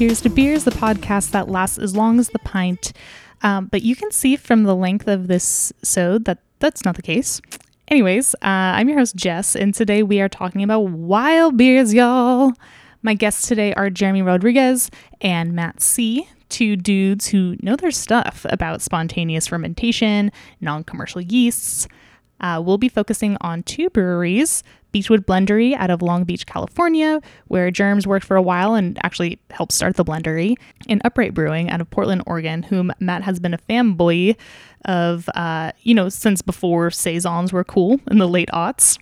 Cheers to Beers, the podcast that lasts as long as the pint. Um, but you can see from the length of this sode that that's not the case. Anyways, uh, I'm your host, Jess, and today we are talking about wild beers, y'all. My guests today are Jeremy Rodriguez and Matt C., two dudes who know their stuff about spontaneous fermentation, non commercial yeasts. Uh, we'll be focusing on two breweries Beachwood Blendery out of Long Beach, California, where Germs worked for a while and actually helped start the blendery, and Upright Brewing out of Portland, Oregon, whom Matt has been a fanboy of, uh, you know, since before Saisons were cool in the late aughts.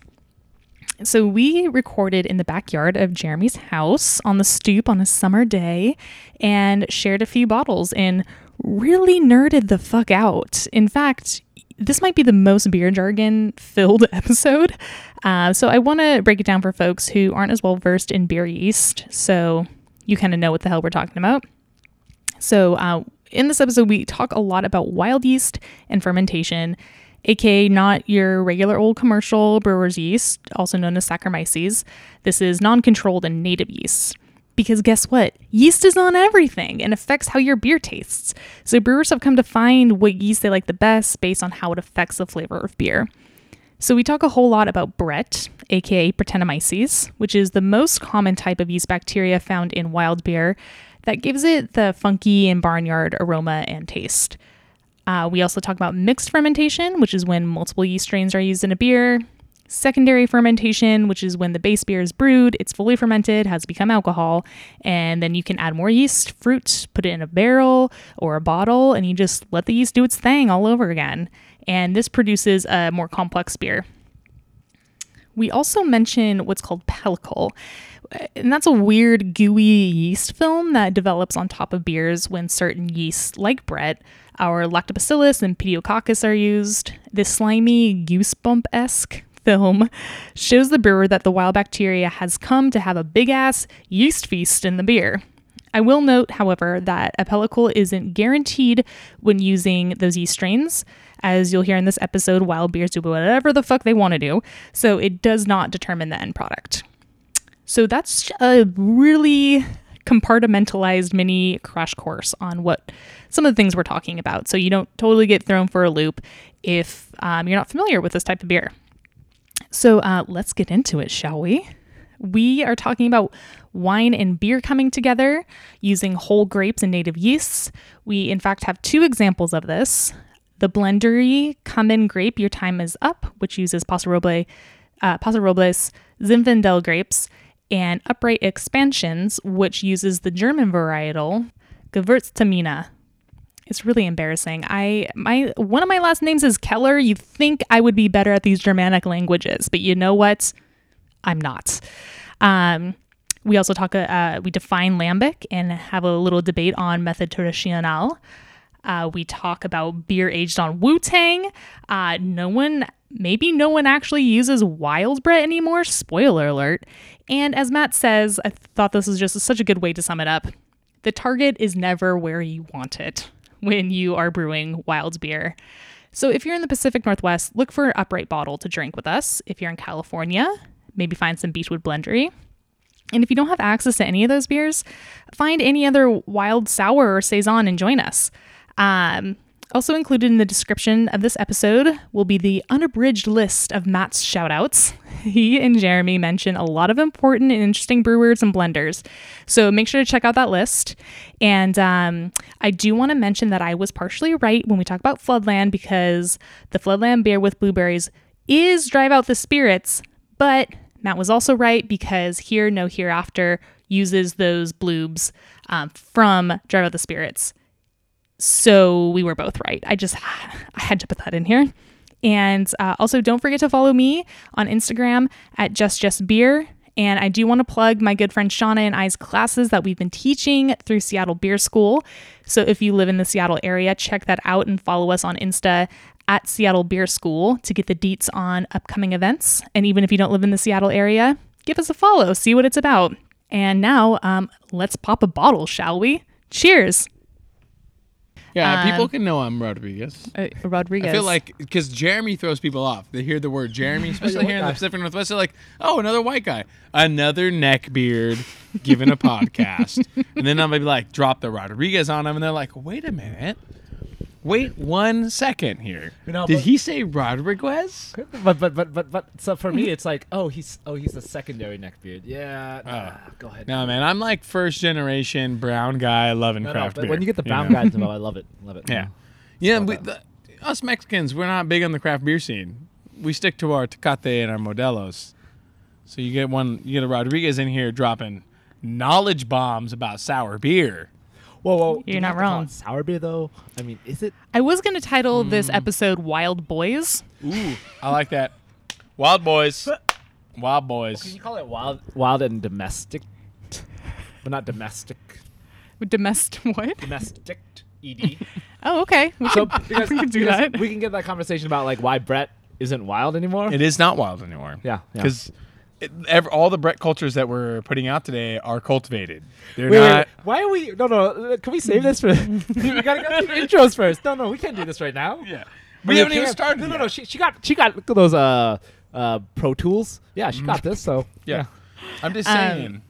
So we recorded in the backyard of Jeremy's house on the stoop on a summer day and shared a few bottles and really nerded the fuck out. In fact, this might be the most beer jargon filled episode. Uh, so I want to break it down for folks who aren't as well versed in beer yeast, so you kind of know what the hell we're talking about. So uh, in this episode, we talk a lot about wild yeast and fermentation, aka not your regular old commercial brewer's yeast, also known as Saccharomyces. This is non-controlled and native yeast. Because guess what? Yeast is on everything and affects how your beer tastes. So brewers have come to find what yeast they like the best based on how it affects the flavor of beer. So we talk a whole lot about Brett, aka Brettanomyces, which is the most common type of yeast bacteria found in wild beer that gives it the funky and barnyard aroma and taste. Uh, we also talk about mixed fermentation, which is when multiple yeast strains are used in a beer. Secondary fermentation, which is when the base beer is brewed, it's fully fermented, has become alcohol, and then you can add more yeast, fruit, put it in a barrel or a bottle, and you just let the yeast do its thing all over again. And this produces a more complex beer. We also mention what's called pellicle, and that's a weird gooey yeast film that develops on top of beers when certain yeasts, like Brett, our lactobacillus and pediococcus are used. This slimy goosebump esque film shows the brewer that the wild bacteria has come to have a big ass yeast feast in the beer. I will note, however, that a pellicle isn't guaranteed when using those yeast strains. As you'll hear in this episode, wild beers do whatever the fuck they want to do, so it does not determine the end product. So that's a really compartmentalized mini crash course on what some of the things we're talking about, so you don't totally get thrown for a loop if um, you're not familiar with this type of beer. So uh, let's get into it, shall we? We are talking about wine and beer coming together using whole grapes and native yeasts. We, in fact, have two examples of this. The Blendery Come In Grape, Your Time Is Up, which uses Paso, Roble, uh, Paso Robles Zinfandel grapes, and Upright Expansions, which uses the German varietal Gewürztraminer, it's really embarrassing. I my one of my last names is Keller. You think I would be better at these Germanic languages, but you know what? I'm not. Um, we also talk. Uh, we define lambic and have a little debate on method traditionnel. Uh, we talk about beer aged on Wu Tang. Uh, no one, maybe no one actually uses wild Brett anymore. Spoiler alert. And as Matt says, I thought this was just such a good way to sum it up. The target is never where you want it when you are brewing wild beer. So if you're in the Pacific Northwest, look for an upright bottle to drink with us. If you're in California, maybe find some Beachwood Blendery. And if you don't have access to any of those beers, find any other wild sour or saison and join us. Um, also included in the description of this episode will be the unabridged list of Matt's shoutouts. He and Jeremy mention a lot of important and interesting brewers and blenders. So make sure to check out that list. And um, I do want to mention that I was partially right when we talk about Floodland because the Floodland beer with blueberries is Drive Out the Spirits, but Matt was also right because Here No Hereafter uses those bloobs um, from Drive Out the Spirits. So we were both right. I just I had to put that in here. And uh, also, don't forget to follow me on Instagram at just just beer. And I do want to plug my good friend Shauna and I's classes that we've been teaching through Seattle Beer School. So if you live in the Seattle area, check that out and follow us on Insta at Seattle Beer School to get the deets on upcoming events. And even if you don't live in the Seattle area, give us a follow, see what it's about. And now, um, let's pop a bottle, shall we? Cheers! Yeah, Um, people can know I'm Rodriguez. Uh, Rodriguez. I feel like because Jeremy throws people off. They hear the word Jeremy, especially white here in the. Pacific Northwest. They're like, "Oh, another white guy, another neckbeard giving a podcast," and then I'm maybe like, drop the Rodriguez on them, and they're like, "Wait a minute, wait one second here. No, Did but- he say Rodriguez?" But but but but but so for me, it's like, oh, he's oh he's a secondary neckbeard. Yeah. Oh. nah, go ahead. No, man, I'm like first generation brown guy loving No, no, craft but beer. when you get the brown know? guys involved, I love it. Love it. Yeah. Yeah, we, the, us Mexicans, we're not big on the craft beer scene. We stick to our Tecate and our Modelos. So you get one, you get a Rodriguez in here dropping knowledge bombs about sour beer. Whoa, whoa. You're not have to call wrong. Sour beer though. I mean, is it? I was going to title Mm. this episode Wild Boys. Ooh, I like that. Wild boys. Wild Boys. Can you call it wild, wild and domestic? but not domestic. Domestic what? Domestic. Ed. Oh, okay. We So could, because, we could do that. we can get that conversation about like why Brett isn't wild anymore. It is not wild anymore. yeah. yeah. Because all the Brett cultures that we're putting out today are cultivated. They're Wait, wait, not. wait, why are we? No, no. Can we save this for? we gotta go through the intros first. No, no, we can't do this right now. Yeah. We We haven't even can't- started. No, no, no. She, she got she got look at those uh uh Pro Tools. Yeah, she got this. So Yeah. I'm just Um, saying.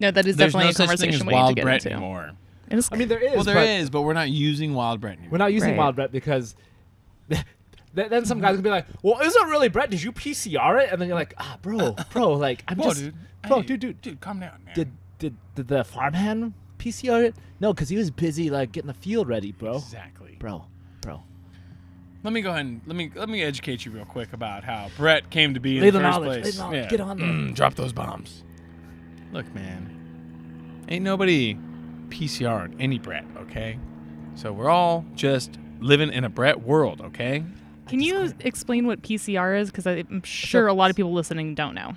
No, that is there's definitely no a such thing conversation as we need to get Brett into. anymore. It is, I mean, there is. Well, there but is, but we're not using wild Brett anymore. We're not using Right. Wild Brett because. Th- Then some guys will be like, "Well, is it really Brett? Did you PCR it?" And then you're like, "Ah, bro, bro, like I'm Whoa, just, dude. bro, Hey, dude, dude, dude, calm down. Man. did did did the farmhand PCR it? No, because he was busy like getting the field ready, bro, exactly. bro, bro. Let me go ahead and let me let me educate you real quick about how Brett came to be in Lay the the first knowledge, lay place. the knowledge. Get on there. Mm, drop those bombs. Look, man, ain't nobody PCR on any Brett, okay? So we're all just living in a Brett world, okay? Can you explain what PCR is? Because I'm sure a lot of people listening don't know.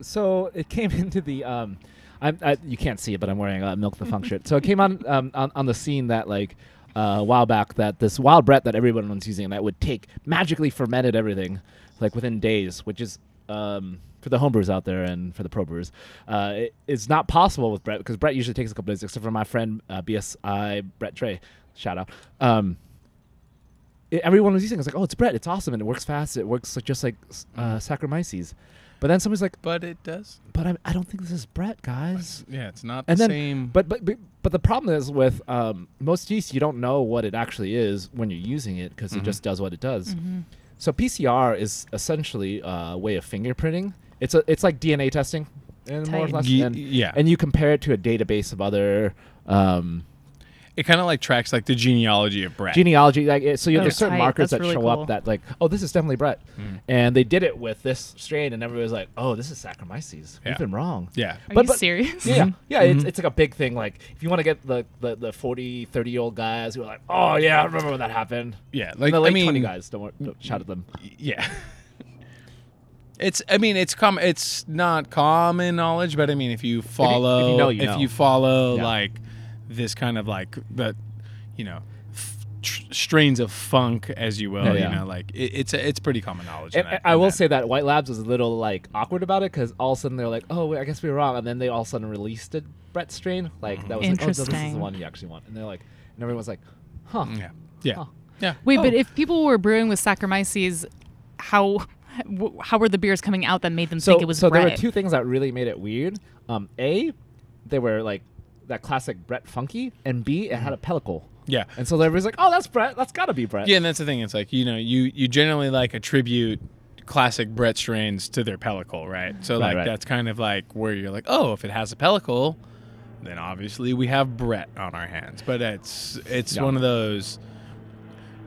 so it came into the um I, you can't see it, but I'm wearing a Milk the Funk shirt. So it came on, um, on on the scene that like uh, a while back that this wild Brett that everyone was using that would take magically fermented everything like within days, which is um, for the homebrewers out there and for the pro brewers, uh, it, it's not possible with Brett because Brett usually takes a couple days, except for my friend uh, BSI Brett Trey. Shout out. Um, it, everyone was using it. It's like, oh, it's Brett. It's awesome and it works fast. It works like, just like uh, Saccharomyces. But then somebody's like, But it does. but I, I don't think this is Brett, guys. Yeah, it's not the then, same. but, but but but the problem is with um, most yeast, you don't know what it actually is when you're using it because Mhm. it just does what it does. So PCR is essentially a way of fingerprinting. It's a it's like DNA testing, and more or less. Ye- and, yeah, and you compare it to a database of other um, it kind of like tracks like the genealogy of Brett. genealogy. Like so, you Oh, there's certain tight. markers That's that really show cool. up that like, oh, this is definitely Brett, Mm. and they did it with this strain, and everybody was like, oh, this is Saccharomyces. Yeah. We've been wrong. yeah, Are But- you but- serious? Yeah, yeah, yeah. It's, Mhm. it's like a big thing. Like if you want to get the, the the 40, 30 year old guys who are like, oh yeah, I remember when that happened. yeah. Like Like the late I mean, twenty guys, don't, wor- don't shout at them. Yeah. It's. I mean, it's com- It's not common knowledge, but I mean, if you follow, know, you know. follow Yeah. like this kind of like the, you know, f- tr- strains of funk, as you will, Yeah, you know, like it, it's a, it's pretty common knowledge. And, that- I will that. say that White Labs was a little like awkward about it because all of a sudden they're like, oh, wait, I guess we were wrong, and then they all of a sudden released a Brett strain like that was like, oh, no, this is the one you actually want, and they're like, and everyone's like, huh, Yeah. Yeah. Huh. Yeah. Wait, but Oh. if people were brewing with Saccharomyces, how how were the beers coming out that made them so think it was so Brett? there were two things that really made it weird. Um, a, they were like that classic Brett funky, and B, it had a mm. pellicle. Yeah. And so everybody's like, "Oh, that's Brett. That's got to be Brett." Yeah, and that's the thing. It's like you know, you you generally like attribute classic Brett strains to their pellicle, right? So Right, like right. that's kind of like where you're like, oh, if it has a pellicle, then obviously we have Brett on our hands. But it's it's Yeah. one of those.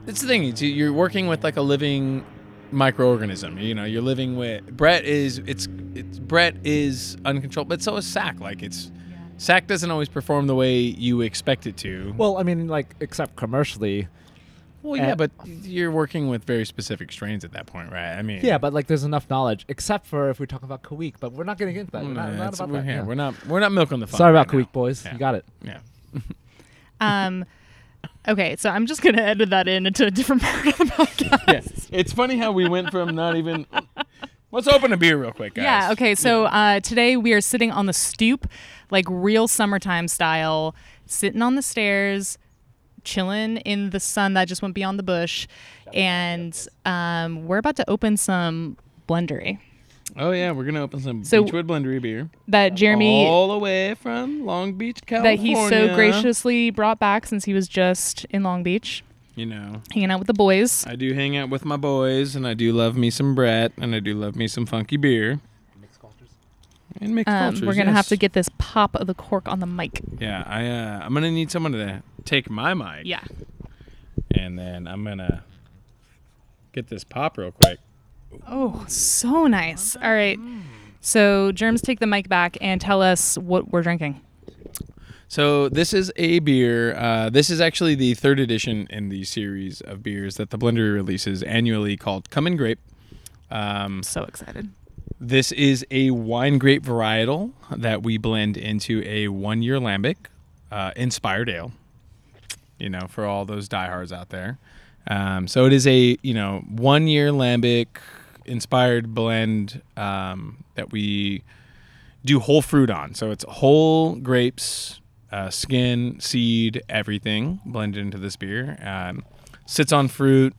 It's the thing. It's, you're working with like a living microorganism. You know, you're living with Brett is it's it's Brett is uncontrolled, but so is Sac. Like it's Sac doesn't always perform the way you expect it to. Well, I mean, like, except commercially. Well, yeah, but you're working with very specific strains at that point, right? I mean, Yeah, but like, there's enough knowledge, except for if we talk about Kveik. But we're not getting into that. We're not, Mm, not it's- about we're, that. yeah, yeah. we're not we're not milking the fun. Sorry right about Kveik, boys. Yeah. You got it. Yeah, Um, okay, so I'm just gonna edit that in into a different part of the podcast. yeah. It's funny how we went from not even. Let's open a beer real quick, guys. Yeah. Okay. So uh, today we are sitting on the stoop, like real summertime style, sitting on the stairs, chilling in the sun that just went beyond the bush, and um, we're about to open some blendery Oh yeah, we're gonna open some So- Beachwood Blendery beer. that Jeremy all the way from Long Beach, California, that he so graciously brought back since he was just in Long Beach You know, hanging out with the boys. I do hang out with my boys, and I do love me some Brett, and I do love me some funky beer. And mixed Um, cultures. we're gonna have to get this pop of the cork on the mic. Yeah, I uh, I'm gonna need someone to take my mic. Yeah. And then I'm gonna get this pop real quick. Oh, so nice. All right. So, Germs, take the mic back and tell us what we're drinking. So this is a beer. Uh, this is actually the third edition in the series of beers that the Blender releases annually, called Come and Grape. Um, So excited. This is a wine grape varietal that we blend into a one-year lambic uh, inspired ale. You know, for all those diehards out there. Um, so it is a you know one-year lambic inspired blend um, that we do whole fruit on. So it's whole grapes, uh, skin, seed, everything blended into this beer. Um, sits on fruit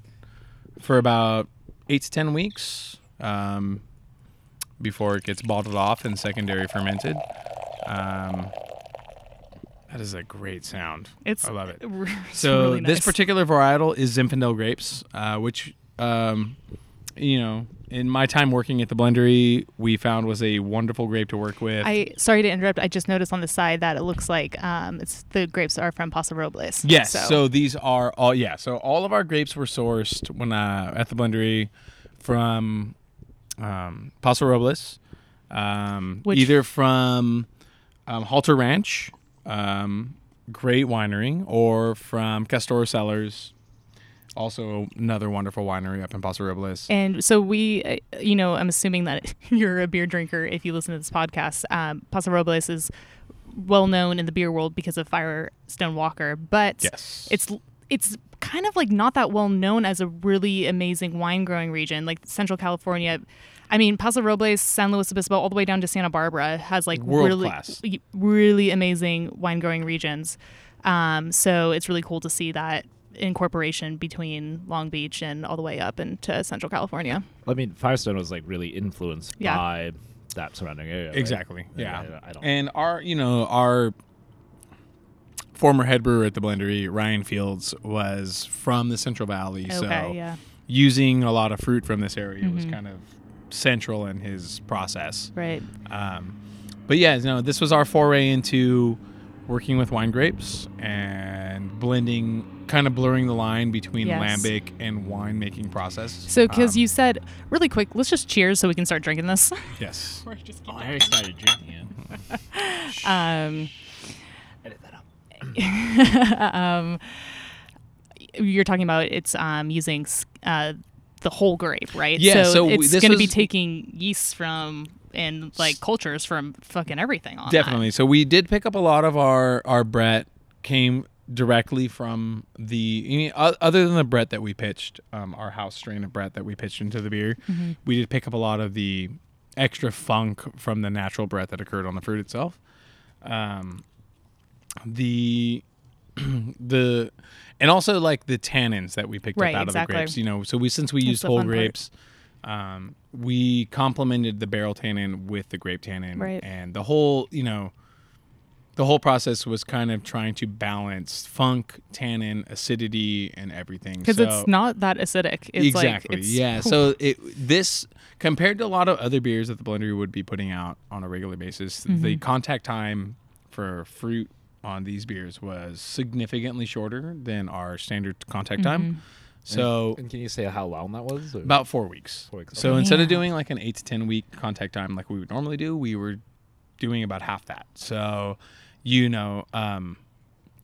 for about eight to ten weeks um, before it gets bottled off and secondary fermented. Um, that is a great sound. It's I love it. it's So really this particular varietal is Zinfandel grapes, uh, which um, you know, in my time working at the blendery, we found was a wonderful grape to work with. I sorry to interrupt. I just noticed on the side that it looks like um, it's the grapes are from Paso Robles. Yes. So. these are all yeah. So all of our grapes were sourced when uh, at the blendery from um, Paso Robles, um, Which- either from um, Halter Ranch, um, Great Winery, or from Castoro Cellars, also another wonderful winery up in Paso Robles. And so we, uh, you know, I'm assuming that you're a beer drinker if you listen to this podcast. Um, Paso Robles is well known in the beer world because of Firestone Walker, but Yes. it's it's kind of like not that well known as a really amazing wine growing region, like Central California. I mean, Paso Robles, San Luis Obispo, all the way down to Santa Barbara has like World really, class. really amazing wine growing regions. Um, so it's really cool to see that incorporation between Long Beach and all the way up into Central California. I mean, Firestone was like really influenced Yeah. by that surrounding area. Exactly. And Yeah. I, I don't. And our, you know, our former head brewer at the blendery, Ryan Fields, was from the Central Valley. Okay, so yeah, using a lot of fruit from this area was Mhm. kind of central in his process. right. Um, but yeah, no, this was our foray into working with wine grapes and blending, kind of blurring the line between Yes. lambic and winemaking process. So, because Um, you said really quick, let's just cheers so we can start drinking this. yes, We're just I already started drinking it. um, Edit that out. um, you're talking about it's um, using uh, the whole grape, right? Yeah, so we- it's going to be taking yeast from and like cultures from fucking everything on that. Definitely. So we did pick up a lot of our our Brett came directly from the mean, other than the Brett that we pitched, um, our house strain of Brett that we pitched into the beer. Mm-hmm. We did pick up a lot of the extra funk from the natural Brett that occurred on the fruit itself. Um, the the and also like the tannins that we picked Right, up out exactly. of the grapes. You know, so we since we That's used whole grapes, um, we complemented the barrel tannin with the grape tannin, Right. and the whole you know the whole process was kind of trying to balance funk, tannin, acidity, and everything. because So- it's not that acidic. It's exactly. Like, it's, yeah. So it this compared to a lot of other beers that the blender would be putting out on a regular basis, Mm-hmm. the contact time for fruit on these beers was significantly shorter than our standard contact Mm-hmm. time. So And can you say how long that was? or- about four weeks. Four weeks, So okay. instead of doing like an eight to ten week contact time like we would normally do, we were doing about half that. So, you know, um,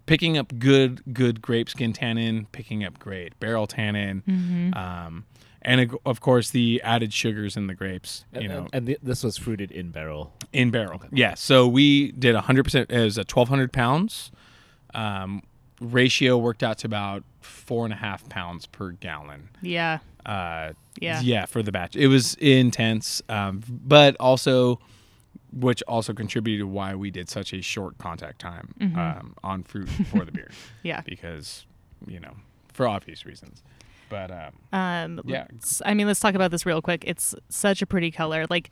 picking up good good grape skin tannin, picking up great barrel tannin, Mm-hmm. um, and of course the added sugars in the grapes. and, You know, and, and th- this was fruited in barrel. in barrel. Yeah. So we did 100%. It was a 1,200 pounds. Um, ratio worked out to about four and a half pounds per gallon. yeah, Uh, Yeah. Yeah, for the batch. It was intense. Um, but also, which also contributed to why we did such a short contact time um, on fruit for the beer Yeah. because you know for obvious reasons. But um, Um, Yeah. I mean, let's talk about this real quick. It's such a pretty color, like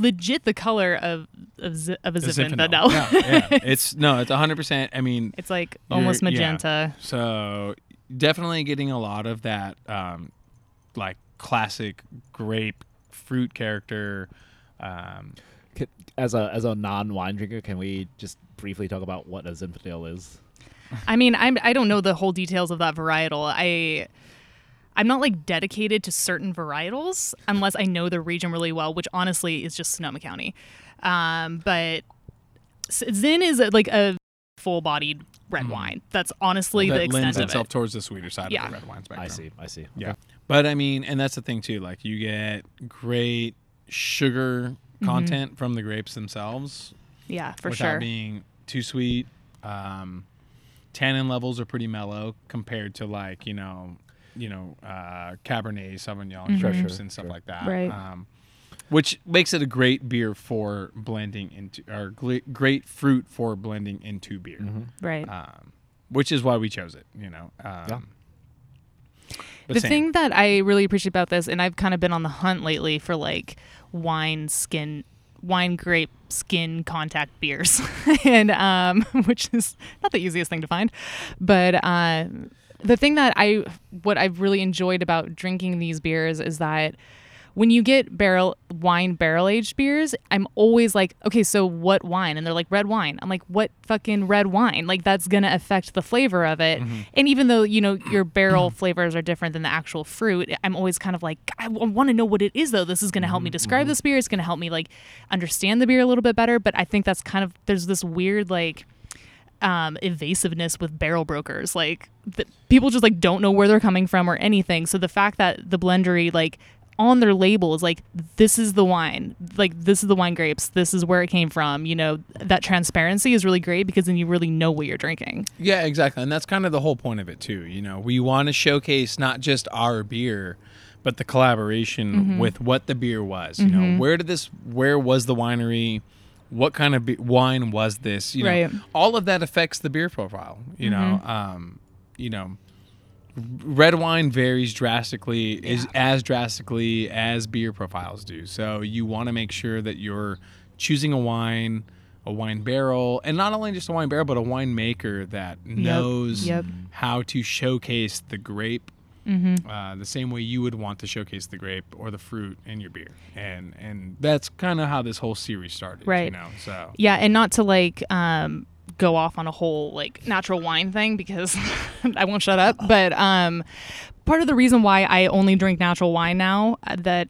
legit the color of of, Z- of a Zinfandel. Zinfandel. yeah, yeah. it's no, it's hundred percent. I mean, it's like You're- almost yeah. magenta. So definitely getting a lot of that um, like classic grape fruit character. Um, As a as a non wine drinker, can we just briefly talk about what a Zinfandel is? I mean, I'm I don't know the whole details of that varietal. I I'm not like dedicated to certain varietals unless I know the region really well, which honestly is just Sonoma County. Um, but Zin is a, like a full-bodied red Mhm. wine. That's honestly the that extent lends itself it. towards the sweeter side Yeah. of the red wine spectrum. I see. I see. Yeah. Okay. But I mean, and that's the thing too. Like you get great sugar Mm-hmm. content from the grapes themselves Yeah, for sure. without sure. being too sweet. Um, tannin levels are pretty mellow compared to like you know, you know, uh, Cabernet Sauvignon Sure, grapes sure, and stuff sure. like that. Mm-hmm. Right. Um, which makes it a great beer for blending into, or gl- great fruit for blending into beer. Mhm. right. Um, which is why we chose it. You know. Um, Yeah. but the same. thing that I really appreciate about this, and I've kind of been on the hunt lately for like wine skin, wine grape skin contact beers, and um, which is not the easiest thing to find, but uh, the thing that I, what I've really enjoyed about drinking these beers is that when you get barrel wine barrel aged beers, I'm always like, okay, so what wine? And they're like red wine. I'm like, what fucking red wine? Like that's gonna affect the flavor of it. Mm-hmm. And even though you know your barrel mm-hmm. flavors are different than the actual fruit, I'm always kind of like, I want to know what it is though. This is gonna help me mm-hmm. describe this beer. It's gonna help me like understand the beer a little bit better. But I think that's kind of there's this weird like um, evasiveness with barrel brokers. Like th- people just like don't know where they're coming from or anything. So the fact that the blendery like on their label is like this is the wine, like this is the wine grapes, this is where it came from. You know that transparency is really great because then you really know what you're drinking. Yeah, exactly. And that's kind of the whole point of it too. You know, we want to showcase not just our beer, but the collaboration Mm-hmm. with what the beer was. You know, where did this where was the winery? What kind of be- wine was this? You know, Right. Mm-hmm. all of that affects the beer profile, you know. Um, you know, red wine varies drastically is as drastically as beer profiles do. So you want to make sure that you're choosing a wine, a wine barrel, and not only just a wine barrel, but a winemaker that knows Yep. how to showcase the grape Mm-hmm. uh, the same way you would want to showcase the grape or the fruit in your beer. And and that's kind of how this whole series started. right? You know, so Yeah, and not to like um go off on a whole like natural wine thing because I won't shut up, but um part of the reason why I only drink natural wine now uh, that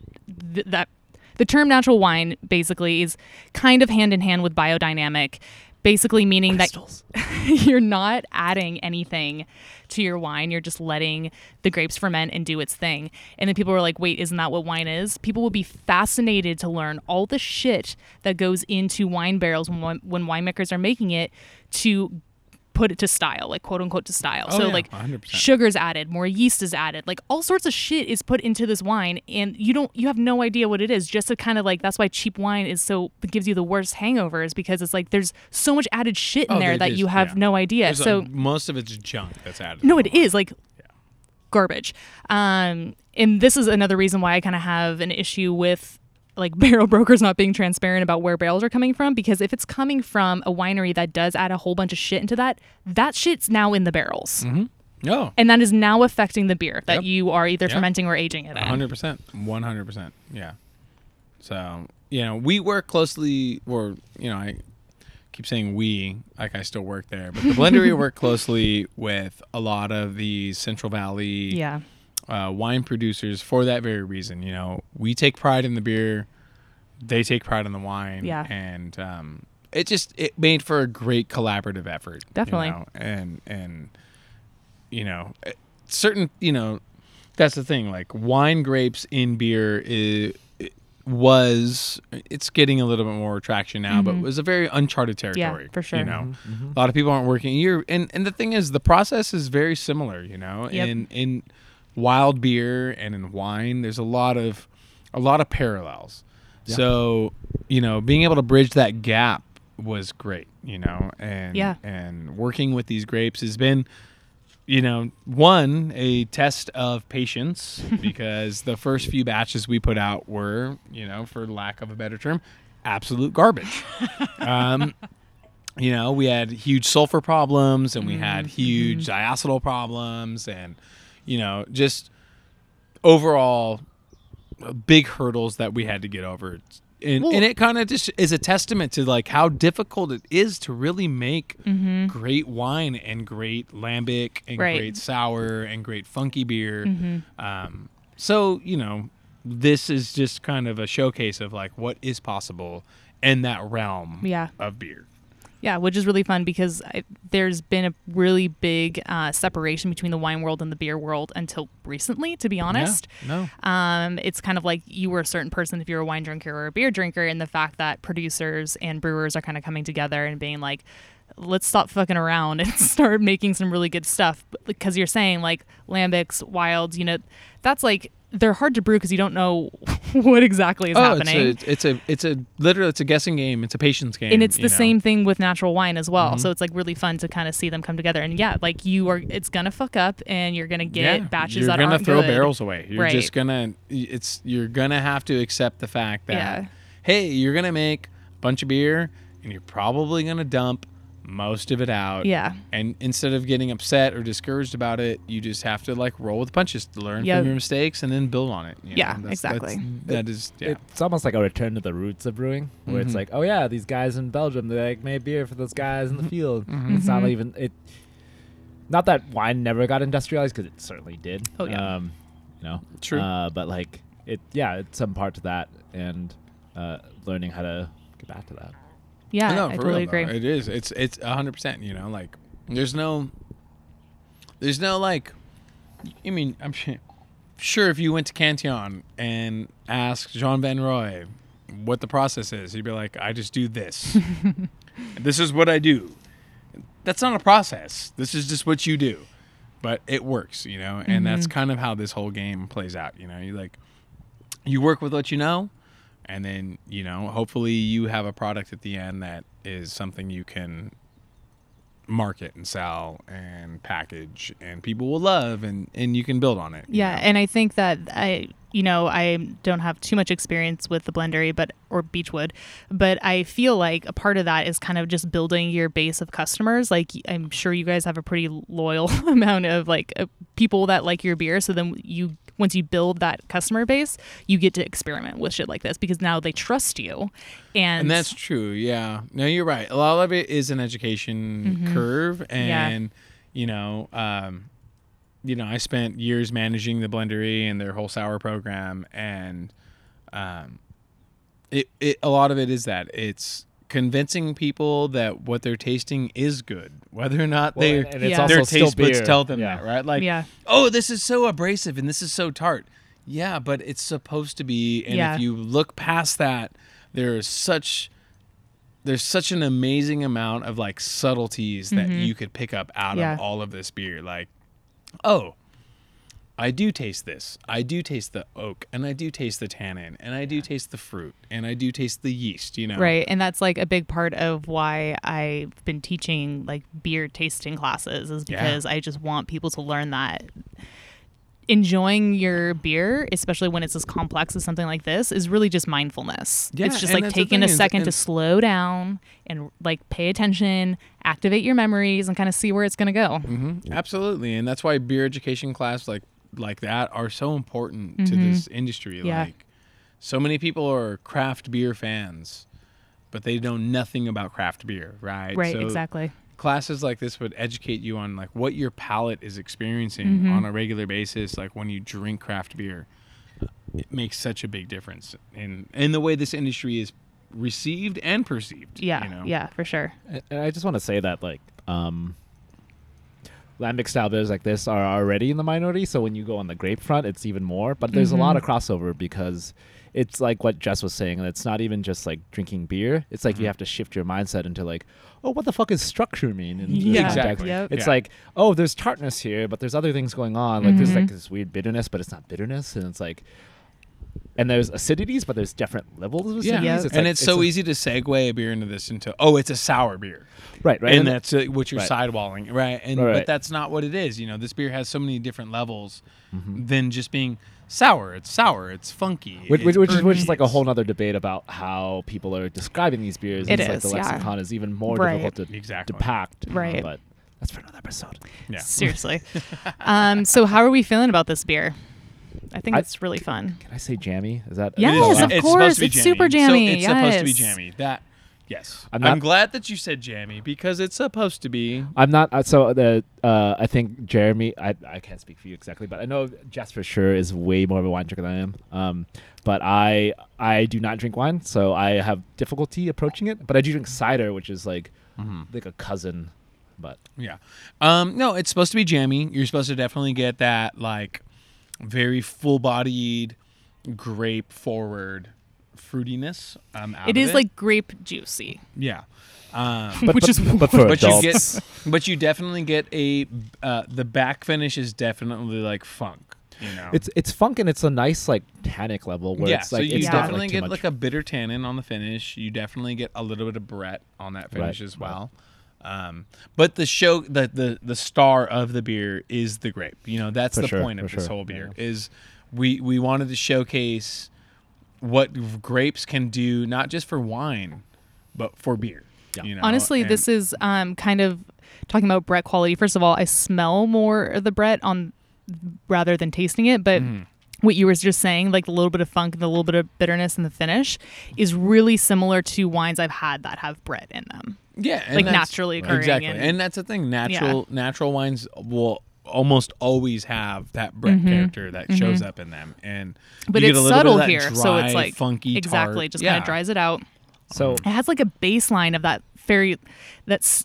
th- that the term natural wine basically is kind of hand in hand with biodynamic basically meaning that you're not adding anything to your wine. You're just letting the grapes ferment and do its thing. And then people are like, wait, isn't that what wine is? People will be fascinated to learn all the shit that goes into wine barrels when, when winemakers are making it to put it to style, like quote unquote to style. Oh, so yeah, like 100%. sugar's added, more yeast is added, like all sorts of shit is put into this wine and you don't you have no idea what it is. Just to kind of like that's why cheap wine is so it gives you the worst hangovers because it's like there's so much added shit in Oh, there there that is, you have yeah. no idea. There's a- so most of it's junk that's added. no, it is like garbage. Um, and this is another reason why I kind of have an issue with like barrel brokers not being transparent about where barrels are coming from because if it's coming from a winery that does add a whole bunch of shit into that, that shit's now in the barrels. Mm-hmm. No, And that is now affecting the beer that Yep. you are either Yeah. fermenting or aging it in. hundred percent, one hundred percent. Yeah. So you know, we work closely, or you know, I keep saying we, like I still work there, but the blendery work closely with a lot of the Central Valley Yeah. Uh, wine producers for that very reason. You know, we take pride in the beer, they take pride in the wine, Yeah. and um, it just it made for a great collaborative effort. you Definitely. know, and and you know, eh, certain you know, that's the thing. Like wine grapes in beer is. Was it's getting a little bit more traction now, but it was a very uncharted territory. Mm-hmm. for sure. You know, a lot of people aren't working. You're and and the thing is, the process is very similar. You know, Yep. in in wild beer and in wine, there's a lot of a lot of parallels. Yeah. So, you know, being able to bridge that gap was great, you know, and Yeah. and working with these grapes has been you know, one, a test of patience because the first few batches we put out were, you know, for lack of a better term, absolute garbage. um, you know, we had huge sulfur problems and we had huge diacetyl problems and, you know, just overall uh, big hurdles that we had to get over. And, Well- and it kind of just is a testament to like how difficult it is to really make great wine and great lambic and Right. great sour and great funky beer. Um, so you know, this is just kind of a showcase of like what is possible in that realm Yeah. of beer. Yeah, which is really fun because I, there's been a really big uh, separation between the wine world and the beer world until recently, to be honest. no. Um, it's kind of like you were a certain person if you're a wine drinker or a beer drinker, and the fact that producers and brewers are kind of coming together and being like, let's stop fucking around and start making some really good stuff. Because you're saying like lambics, wilds, you know, that's like they're hard to brew because you don't know what exactly is oh, happening. it's a, it's a, it's a, literally, it's a guessing game. It's a patience game. and it's the know? Mm-hmm. same thing with natural wine as well. So it's like really fun to kind of see them come together. And yeah, like you are, it's gonna fuck up, and you're gonna get batches out of the you're that gonna aren't throw good. barrels away. You're Right. just gonna, it's, you're gonna have to accept the fact that, Yeah. hey, you're gonna make a bunch of beer, and you're probably gonna dump most of it out. Yeah. And instead of getting upset or discouraged about it, you just have to like roll with the punches, learn Yep. from your mistakes, and then build on it. you know? Yeah, That's- exactly. that's- that is, yeah. It's almost like a return to the roots of brewing, where it's Mhm. like, oh yeah, these guys in Belgium, they like made beer for those guys in Mm-hmm. the field. It's not Mhm. even it. Not that wine never got industrialized because it certainly did. Oh, yeah. Um, you know. True. Uh, but like it, yeah, it's some part to that, and uh, learning how to get back to that. Yeah, no, I totally real, though. agree. It is. It's it's hundred percent. You know, like there's no, there's no like. I mean, I'm sure, sure if you went to Cantillon and asked Jean Van Roy what the process is, he'd be like, "I just do this. this is what I do." That's not a process. This is just what you do, but it works. You know, and that's mm-hmm. kind of how this whole game plays out. You know, you like, you work with what you know and then you know hopefully you have a product at the end that is something you can market and sell and package and people will love and and you can build on it Yeah, know? and I think that I, you know, I don't have too much experience with the blendery, but or Beachwood, but I feel like a part of that is kind of just building your base of customers. Like I'm sure you guys have a pretty loyal amount of like uh, people that like your beer, so then you once you build that customer base, you get to experiment with shit like this because now they trust you, and, and that's true yeah. No you're right. A lot of it is an education curve and you know um you know i spent years managing the blendery and their whole sour program and um it, it a lot of it is that. It's convincing people that what they're tasting is good whether or not Well, they and- and it's Yeah. also their still taste buds beer. tell them Yeah. that right like yeah, oh, this is so abrasive and this is so tart. Yeah, but it's supposed to be. And Yeah. if you look past that, there is such there's such an amazing amount of like subtleties that you could pick up out Mm-hmm. Yeah. of all of this beer. Like, oh, I do taste this. I do taste the oak, and I do taste the tannin, and I do taste the fruit, and I do taste the yeast. You know, Right. And that's like a big part of why I've been teaching like beer tasting classes is Yeah. because I just want people to learn that enjoying your beer, especially when it's as complex as something like this, is really just mindfulness. Yeah, it's just like taking a second to and- slow down and like pay attention, activate your memories and kind of see where it's going to go. hmm Absolutely, and that's why beer education class like like that are so important to Mhm. this industry. Yeah. Like, so many people are craft beer fans, but they know nothing about craft beer, right? Right, So exactly. Classes like this would educate you on like what your palate is experiencing Mhm. on a regular basis, like when you drink craft beer. It makes such a big difference in in the way this industry is received and perceived. Yeah. you know? Yeah, for sure. And- And I just want to say that like um, lambic style beers like this are already in the minority. So when you go on the grape front, it's even more. But there's a lot Mm-hmm. of crossover because it's like what Jess was saying, and it's not even just like drinking beer. It's like you have to shift your mindset into like, oh, what the fuck is structure mean? In Yeah, context? Exactly. Yep. It's Yeah. like, oh, there's tartness here, but there's other things going on. Like there's Mhm. like this weird bitterness, but it's not bitterness, and it's like and there's acidities, but there's different levels of acidities. Yeah, Yes. It's and like- it's, so a- easy to segue a beer into this into oh, it's a sour beer, right, right, and then- that's uh, what you're Right. sidewalling, right? And Right, but right. that's not what it is. You know, this beer has so many different levels Mm-hmm. than just being sour. It's sour. It's funky. which, which, it's which is which is like a whole other debate about how people are describing these beers. It it's is, like the yeah. lexicon is even more Right. difficult to Exactly. depact. uh, Right. but that's for another episode. Yeah. Seriously. um, so how are we feeling about this beer? I think I- it's really fun. Can I say jammy? Is that Yes, is of allowed? it's course, supposed to be it's jammy. super jammy, So it's supposed to be yes. jammy. That yes. I'm I'm, glad that you said jammy because it's supposed to be. I'm not. Uh, so the uh, I think Jeremy. I I can't speak for you exactly, but I know Jess for sure is way more of a wine drinker than I am. Um, but I I do not drink wine, so I have difficulty approaching it. But I do drink cider, which is like like a cousin. But Yeah. Um, no, it's supposed to be jammy. You're supposed to definitely get that like very full bodied grape forward fruitiness. Um, out It of is like grape juicy, yeah. Um, but, which but, is but for but you adults, get, but you definitely get a uh, the back finish is definitely like funk. You know, it's it's funk and it's a nice like tannic level where yeah. it's so like you it's Yeah. not, definitely like, get much. like a bitter tannin on the finish. You definitely get a little bit of Brett on that finish Right, as well. Um, but the show, the, the the star of the beer is the grape. You know, that's For the sure, point of this sure, whole beer. Is we we wanted to showcase what grapes can do, not just for wine, but for beer. Yeah. You know? Honestly, And- this is um, kind of talking about Brett quality. First of all, I smell more of the Brett on rather than tasting it, but Mm-hmm. What you were just saying, like the little bit of funk and the little bit of bitterness in the finish, is really similar to wines I've had that have Brett in them. yeah, like, naturally occurring Exactly, and- and, that's the thing. Natural natural wines will almost always have that Brett character that shows up in them, and Mm-hmm. But you it's get a little subtle bit of that here, so it's like funky, exactly tart. just yeah. kind of dries it out. so It has like a baseline of that very that's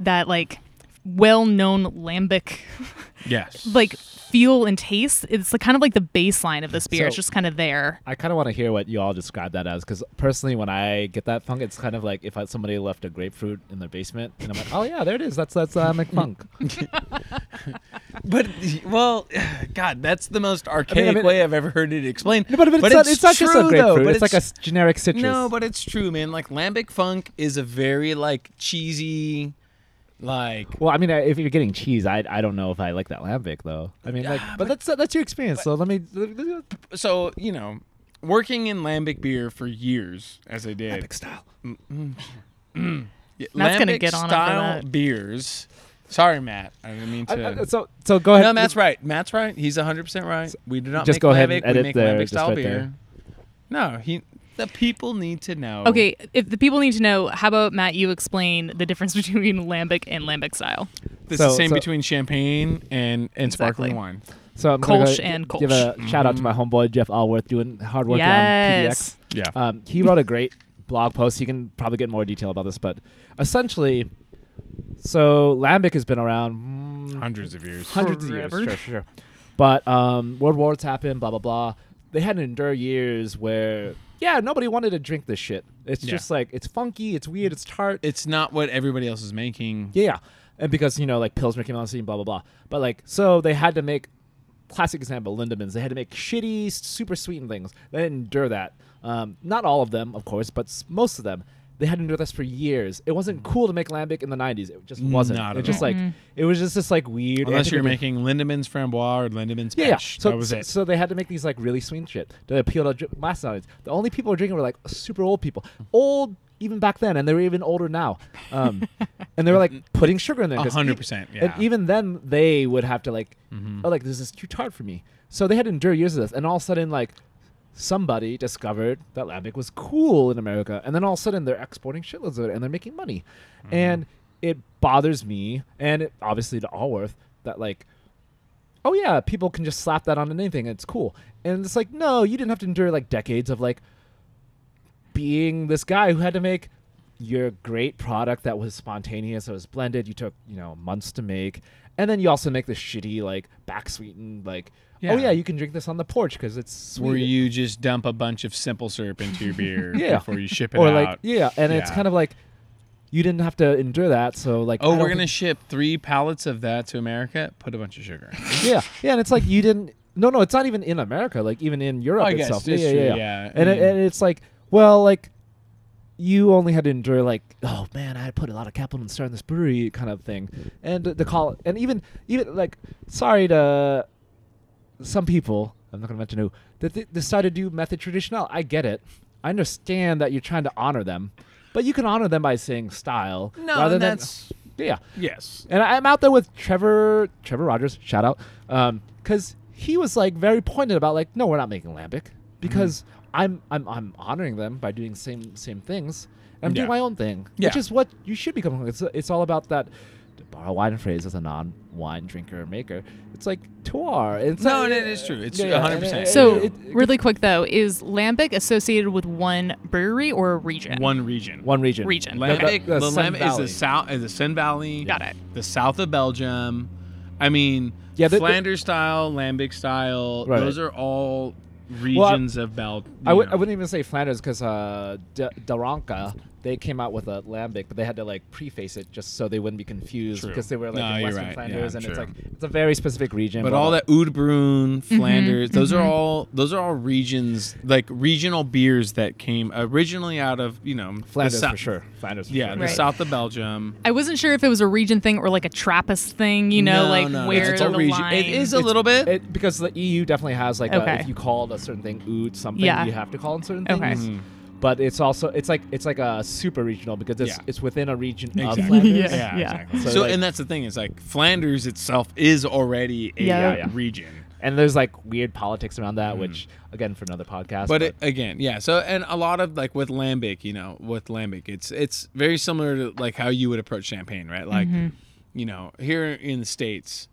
that like well-known lambic Yes, like feel and taste. It's like kind of like the baseline of this beer. it's just kind of there. I kind of want to hear what you all describe that as, because personally, when I get that funk, it's kind of like if I, somebody left a grapefruit in their basement, and I'm like, oh yeah, there it is. That's that's uh, McFunk. But well, God, that's the most archaic I mean- way I've ever heard it explained. No, but, but, it's, not, it's not just a grapefruit. though, but it's, like a generic citrus. no, but it's true, man. Like lambic funk is a very like cheesy, like well, I mean, if you're getting cheese, I I don't know if I like that lambic though. I mean, like, Yeah, but, that's that's your experience. so let me. so you know, working in lambic beer for years as I did. Lambic style. Mm, mm, mm. Yeah, Matt's gonna lambic get on it for style that. beers. Sorry, Matt. I didn't mean I- to. I- so so go ahead. no, Matt's right. Matt's right. He's 100% right. We do not Just make go ahead lambic. and edit we make there, lambic just style right beer. there. No, he. The people need to know. Okay, if the people need to know, how about Matt? You explain the difference between lambic and lambic style. This So- is the same so- between champagne and and sparkling wine. So I'm gonna Kolsch go and give a shout out to my homeboy Jeff Alworth doing hard work Yes. on PDX. Yeah. Um, he wrote a great blog post. You can probably get more detail about this, but essentially, so lambic has been around mm, Hundreds of years. hundreds of years, Forever. sure, sure. But um, world wars happened, blah blah blah. They had to endure years where, yeah, nobody wanted to drink this shit. It's Yeah. just like it's funky, it's weird, it's tart. It's not what everybody else is making. Yeah, and because you know, like Pilsner came on the scene, blah blah blah. But like, so they had to make classic example, Lindemans. They had to make shitty, super sweetened things. They didn't endure that. Um, not all of them, of course, but s- most of them. They had to endure this for years. It wasn't cool to make lambic in the '90s. It just wasn't. Not it at just all. like it was just this like weird. Unless you're making Lindemans Framboise or Lindemans yeah, yeah. So, that was so, it. so they had to make these like really sweet shit to appeal to dr- mass audience. The only people who were drinking were like super old people, old even back then, and they were even older now. Um, and they were like putting sugar in there. A 'cause hundred percent, yeah. And even then, they would have to like, Mhm. oh, like this is too tart for me. So they had to endure years of this, and all of a sudden, like somebody discovered that lambic was cool in America, and then all of a sudden they're exporting shitloads of it, and they're making money, Mm-hmm. and it bothers me, and it, obviously to Alworth that like oh yeah, people can just slap that on anything and it's cool. And it's like, no, you didn't have to endure like decades of like being this guy who had to make your great product that was spontaneous, that was blended, you took, you know, months to make. And then you also make the shitty, like, back sweetened, like, Yeah. oh yeah, you can drink this on the porch because it's sweet. Where you just dump a bunch of simple syrup into your beer Yeah. before you ship it or out. like, yeah, and it's kind of like you didn't have to endure that. So like, oh, we're gonna think- ship three pallets of that to America. Put a bunch of sugar yeah, yeah, and it's like you didn't. no, no, it's not even in America. Like even in Europe I itself. it's yeah, true, yeah, yeah, yeah. And, it, Mm. and it's like, well, like you only had to endure like, oh man, I had put a lot of capital in starting this brewery kind of thing, and the, the call, and even even like, sorry to some people, I'm not gonna mention who, that they decided to do method traditional. I get it. I understand that you're trying to honor them, but you can honor them by saying style No, rather than that's yeah. yes. And I- I'm out there with Trevor Trevor Rogers, shout out, because he was like very pointed about like, no, we're not making lambic because Mm-hmm. I'm I'm I'm honoring them by doing same same things. And I'm doing my own thing, which is what you should be coming. It's it's all about that. To borrow a wine phrase as a non-wine drinker or maker, it's like tour. It's No, like- and it is true. It's Yeah, yeah, 100%. and it- So, it- it- really quick though, is lambic associated with one brewery or a region? One region. one region. Region. The- Lambic, the- the the Sun Lambic is the south, is the Senne Valley. Got it. The south of Belgium. I mean, Yeah, the- the- Flanders style, Lambic style. Right. Those are all regions of Bel. I would know. I wouldn't even say Flanders because uh, D- Daranka they came out with a lambic, but they had to like preface it just so they wouldn't be confused True. because they were like No, in Western right. Flanders, Yeah, and it's like it's a very specific region. But blah, all blah. that Oud Bruin, Flanders, those are mhm. all those are all regions like regional beers that came originally out of you know Flanders sou- for sure. Flanders. For Yeah, sure. the Right. south of Belgium. I wasn't sure if it was a region thing or like a Trappist thing. You know, No, like no, where it's a the region. line. It is a It's- little bit. It, because the EU definitely has like Okay. a, if you called a certain thing oud something, Yeah. you have to call it certain Okay. things. Mhm. But it's also it's like it's like a super regional because it's Yeah. it's within a region Exactly. of Flanders. Yeah. Yeah, yeah. exactly. So, So, like- and that's the thing is like Flanders itself is already a Yeah. Yeah, yeah. region. And there's like weird politics around that, Mhm. which again for another podcast. But it, again, yeah. So and a lot of like with lambic, you know, with lambic, it's it's very similar to like how you would approach champagne, right? Like, Mhm. you know, here in the states,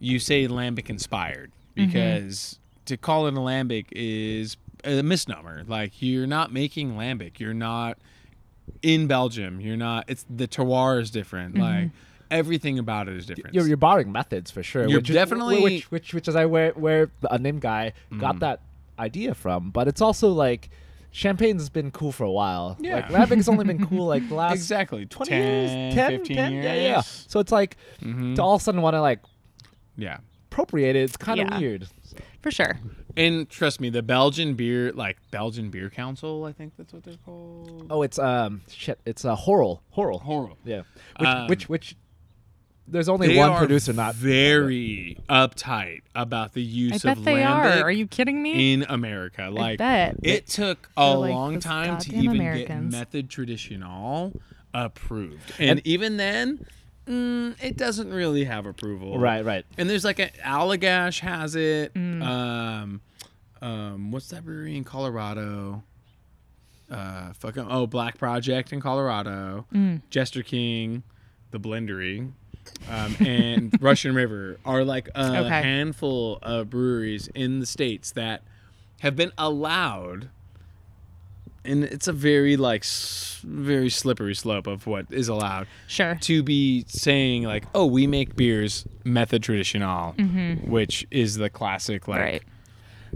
you say lambic inspired because to call it a lambic is a misnomer. Like you're not making lambic. You're not in Belgium. You're not. It's the terroir is different. Like everything about it is different. You're, you're borrowing methods for sure. You're which is- definitely- which which which is I where where the unnamed guy got Mhm. that idea from. But it's also like champagne's been cool for a while. Yeah. Like Lambic only been cool like the last exactly 20 10, years, 10, 15 10? years. Yeah, yeah. So it's like Mhm. to all of a sudden want to like yeah. appropriate it. It's kind of Yeah. weird. for sure. And trust me, the Belgian beer, like Belgian Beer Council, I think that's what they're called. Oh, it's um shit. It's a uh, HORAL. HORAL. horrible. Yeah. Which Um, which which. There's only They one are producer, not very uptight about the use I use bet of they lambic are. Are you kidding me? in America. Like bet. it took a like long those time to goddamn even Americans. get method traditional approved, and, And- even then, mm, it doesn't really have approval. right, right. And there's like a Allagash has it. Mm. Um, um, what's that brewery in Colorado? Uh, fucking oh, Black Project in Colorado. Mm. Jester King, the Blendery, um, and Russian River are like a Okay. handful of breweries in the states that have been allowed. And it's a very like s- very slippery slope of what is allowed Sure. to be saying like, oh, we make beers method traditional, which is the classic like Mm-hmm. Right.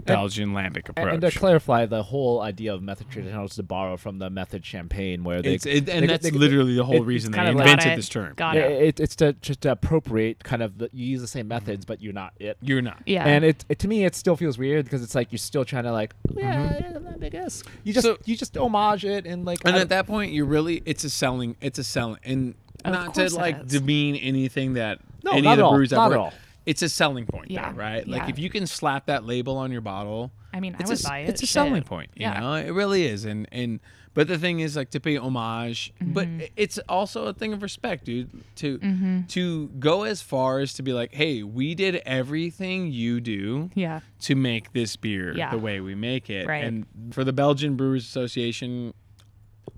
Belgian lambic approach. and to clarify, the whole idea of method traditional is to borrow from the method champagne, where they it's, it, they- and that's they- literally the whole it- reason they kind of like- invented this term. Got Yeah, it. it, it's to just to appropriate kind of the, you use the same mm-hmm. methods, but you're not it. You're not. Yeah. And it, it to me it still feels weird because it's like you're still trying to like oh, yeah, mm-hmm. yeah I guess you just So- you just homage it and like And I at that point, you're really it's a selling. It's a selling, and not to like is. demean anything that No, any not of the at all. breweries I've Not at worked- all. It's a selling point, Yeah, though, right? Like yeah. if you can slap that label on your bottle, I mean, I it's would a, buy it. It's a shit. selling point, you Yeah. know. It really is, and and but the thing is like to pay homage, but Mm-hmm. it's also a thing of respect, dude. To Mm-hmm. to go as far as to be like, hey, we did everything you do Yeah. to make this beer Yeah. the way we make it. Right. And for the Belgian Brewers Association,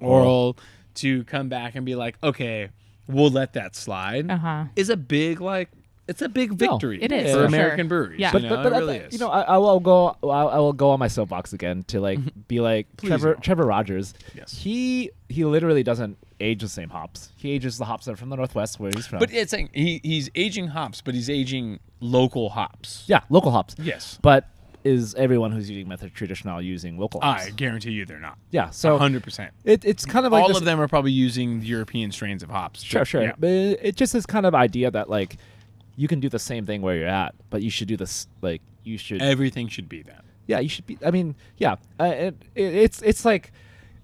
HORAL, to come back and be like, okay, we'll let that slide, Uh huh. is a big like, it's a big No, victory it is, for American sure. breweries. Yeah. you But, know, but, but it really is. you know, I, I will go. I, I will go on my soapbox again to like mm-hmm. be like Trevor. go. Trevor Rogers. Yes. He he literally doesn't age the same hops. He ages the hops that are from the northwest where he's from. but it's like he, he's aging hops, but he's aging local hops. yeah, local hops. Yes. But is everyone who's using method traditional using local hops? I guarantee you they're not. yeah. So hundred percent. it, it's kind of like All this- of them are probably using European strains of hops. Sure, sure. Yeah. But it, it just is kind of idea that like you can do the same thing where you're at, but you should do this like you should Everything should be that. yeah you should be i mean yeah uh, it, it, it's it's like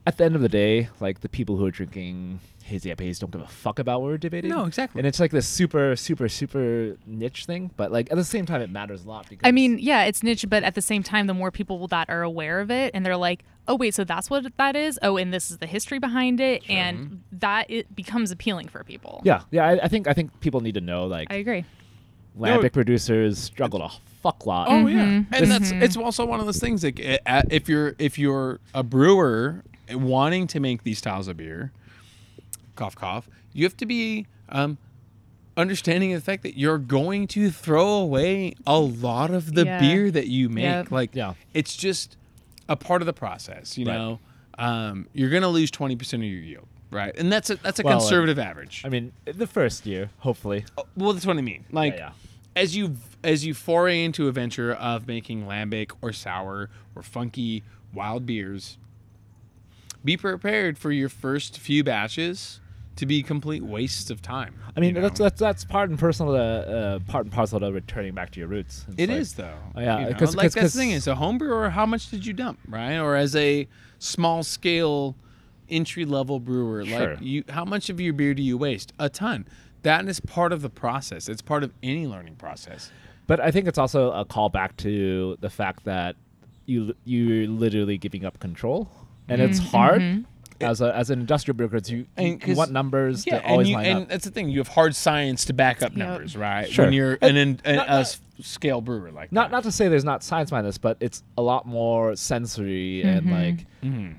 at the end of the day like the people who are drinking hazy IPAs don't give a fuck about what we're debating No, exactly. and it's like this super super super niche thing but like at the same time it matters a lot because I mean, yeah, it's niche, but at the same time, the more people that are aware of it and they're like, oh, wait, so that's what that is? Oh, and this is the history behind it. And that it becomes appealing for people. yeah yeah I, I think i think people need to know like I agree. Lambic producers struggled a fuck lot Oh yeah, Mm-hmm. and that's it's also one of those things like if you're if you're a brewer wanting to make these styles of beer, cough cough, you have to be um, understanding of the fact that you're going to throw away a lot of the Yeah. beer that you make. Yep. Like Yeah. it's just a part of the process. You Right. know, um, you're gonna lose twenty percent of your yield, right? And that's a that's a Well, uh, conservative average. i mean the first year hopefully Well, that's what I mean. Like yeah. as you as you foray into a venture of making lambic or sour or funky wild beers, be prepared for your first few batches to be complete wastes of time. I mean, you that's know? that's that's part and parcel to uh, part and parcel to returning back to your roots. It's It like- is though. Oh, yeah, you know? like that's the thing is a home brewer. How much did you dump, right? Or as a small scale entry level brewer, Sure. like you, how much of your beer do you waste? A ton. That is part of the process. It's part of any learning process. But I think it's also a callback to the fact that you you're literally giving up control, and it's Mm-hmm. hard mm-hmm. as a as an industrial brewer. 'cause You, you, And want numbers Yeah, to always and, you, line and up. And that's the thing. You have hard science to back up Yep. numbers, right? Sure. When you're And an, an, not- a s- scale brewer like Not that. not to say there's not science behind this, but it's a lot more sensory and mm-hmm. like. Mm-hmm.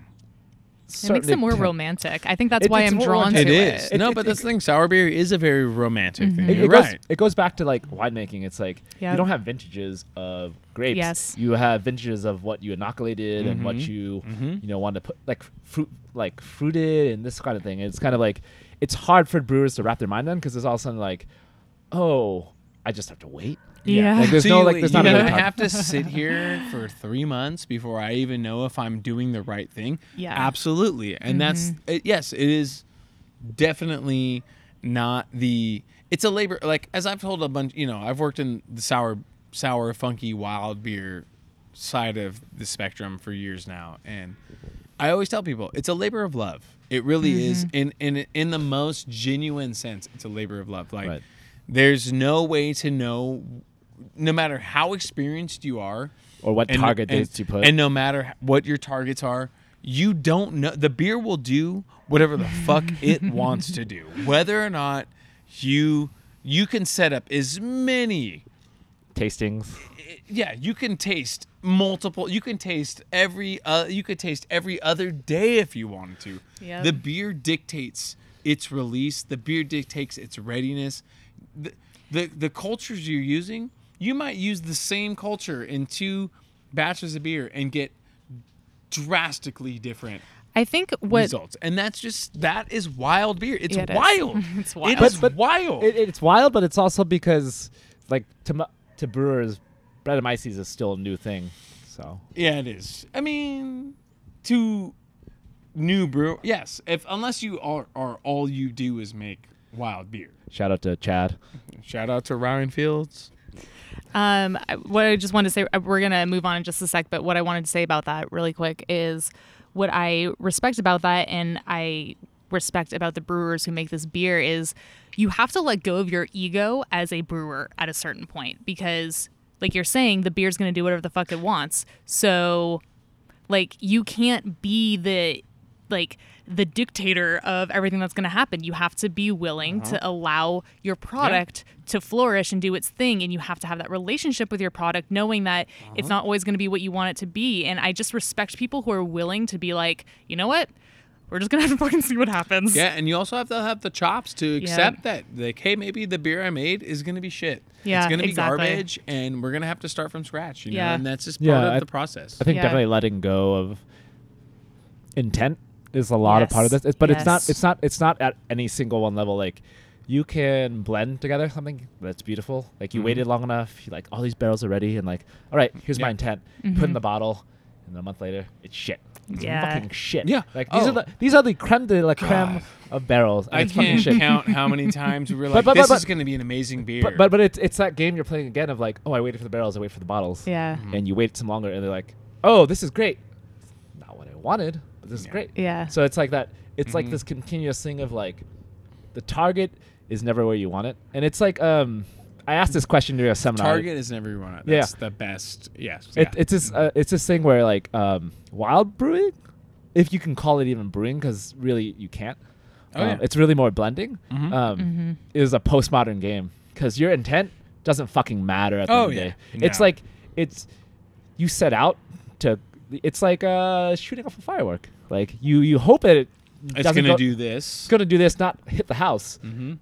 It makes it more romantic. romantic. I think that's It- why I'm drawn to It it. is. It- no, it- but it- that's the thing. Sour beer is a very romantic thing. It, You're it goes, right. it goes back to like winemaking. It's like Yep. you don't have vintages of grapes. Yes. You have vintages of what you inoculated and what Mhm. you Mhm. you know want to put like fruit like fruited and this kind of thing. It's kind of like it's hard for brewers to wrap their mind on because it's all of a sudden like, oh, I just have to wait. Yeah. Like there's so no you, like there's you're not a gonna really have to sit here for three months before I even know if I'm doing the right thing. Yeah. absolutely. And that's Mm-hmm. it, yes, it is definitely not the. It's a labor like as I've told a bunch. You know, I've worked in the sour, sour, funky, wild beer side of the spectrum for years now, and I always tell people it's a labor of love. It really is in in in the most genuine sense. It's a labor of love. Like Right. there's no way to know, no matter how experienced you are, Or what and- target and- dates you put. and no matter what your targets are, you don't know. The beer will do whatever the fuck it wants to do, whether or not you you can set up as many tastings. yeah, you can taste multiple. You can taste every. Uh, you could taste every other day if you wanted to. Yep. The beer dictates its release. The beer dictates its readiness. The, the the cultures you're using, you might use the same culture in two batches of beer and get drastically different I think what results. And that's just that is wild beer. It's Yeah, it is. wild. It's It wild. is But- but wild. It, it's wild, but it's also because like to mu- to brewers, Brettanomyces is still a new thing. So Yeah, it is. I mean, to new brew, yes. If unless you are, are all you do is make wild beer. shout out to Chad. Shout out to Ryan Fields. Um, what I just wanted to say, uh, we're gonna move on in just a sec, but what I wanted to say about that really quick is what I respect about that, and I respect about the brewers who make this beer is you have to let go of your ego as a brewer at a certain point because, like you're saying, the beer's gonna do whatever the fuck it wants. So, like, you can't be the like the dictator of everything that's going to happen. You have to be willing to uh-huh. allow your product to flourish and do its thing and you have to have that relationship with your product knowing that it's uh-huh. not always going to be what you want it to be. And I just respect people who are willing to be like, "You know what? We're just going to have to fucking see what happens." Yeah, and you also have to have the chops to accept that, like, hey, maybe the beer I made is gonna be shit. Yeah, it's gonna be garbage, and we're gonna have to start from scratch. You know, Yeah. and that's just part Yeah, of I- the process. I think Yeah. definitely letting go of intent is a lot of part of this. It's, but it's not. It's not. It's not at any single one level. Like you can blend together something that's beautiful. Like you Mhm. waited long enough. You like all these barrels are ready, and like, all right, here's my intent. Mm-hmm. Put in the bottle, and a month later, it's shit. It's Yeah. fucking shit. Yeah. Like these Oh. are the these are the creme de la creme God. of barrels. And I it's fucking can't shit. count how many times we were But- like, but- "This but- is going to be an amazing beer." But but but it's it's that game you're playing again of like, oh, I waited for the barrels, I wait for the bottles. Yeah. Mm-hmm. And you wait some longer, and they're like, oh, this is great. It's not what I wanted, but this is Yeah. great. Yeah. So it's like that. It's like Mhm. this continuous thing of like, the target is never where you want it, and it's like um, I asked this question during a seminar. Target is never one. Yeah. That's the best. Yes. It, yeah. It's this uh, it's this thing where like um, wild brewing, if you can call it even brewing, because really you can't. Oh, um, yeah. It's really more blending. Mhm. Um, Mhm. Is a postmodern game because your intent doesn't fucking matter at the Oh, end of the yeah. day. It's No. like it's you set out to. It's like uh, shooting off a firework. Like you you hope that it. it's going to do this. It's gonna do this, not hit the house, mm-hmm.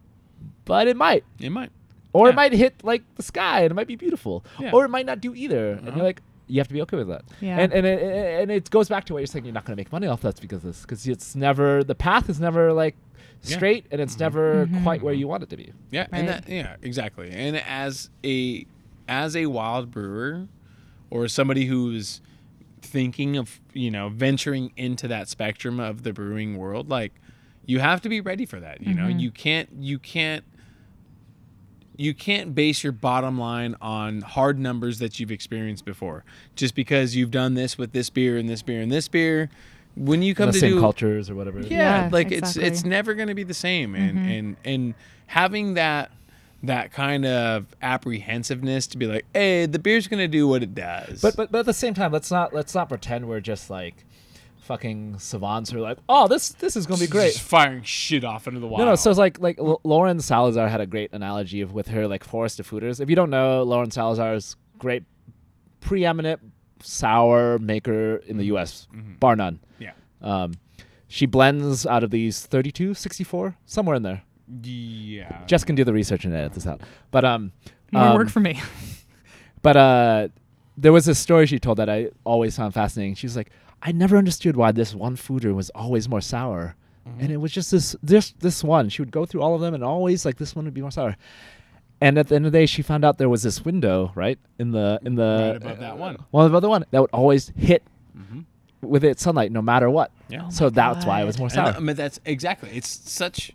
but it might. It might. Or Yeah. it might hit like the sky and it might be beautiful. Yeah. Or it might not do either. And Uh-huh. you're like, you have to be okay with that. Yeah. And and it, and it goes back to what you're saying. You're not going to make money off that because this because it's never the path is never like Yeah. straight and it's Mhm. never Mhm. quite where you want it to be. Yeah, and that yeah, exactly. And as a as a wild brewer or somebody who's thinking of, you know, venturing into that spectrum of the brewing world, like you have to be ready for that, you know. Mhm. You can't you can't you can't base your bottom line on hard numbers that you've experienced before. Just because you've done this with this beer and this beer and this beer, when you come the to same do cultures or whatever. yeah, Yeah, like it's it's never going to be the same and Mhm. and and having that that kind of apprehensiveness to be like hey the beer's going to do what it does But but but at the same time, let's not let's not pretend we're just like fucking savants who are like, oh, this this is gonna be great. Just firing shit off into the wild No, no. So it's like like L- Lauren Salazar had a great analogy of with her like forest of foeders. If you don't know, Lauren Salazar is great, preeminent sour maker in the U.S. Mhm. bar none. yeah Um, she blends out of these 32, 64, somewhere in there. Yeah Jess can do the research and edit this out. But um, More um, work for me. But uh, there was this story she told that I always found fascinating. She was like, I never understood why this one foeder was always more sour. Mm-hmm. And it was just this this this one. She would go through all of them and always like this one would be more sour. And at the end of the day, she found out there was this window right in the in the Right above that one. one above the one that would always hit Mhm. with its sunlight no matter what. yeah so that's why it was God. more And, sour. I mean, that's exactly it's such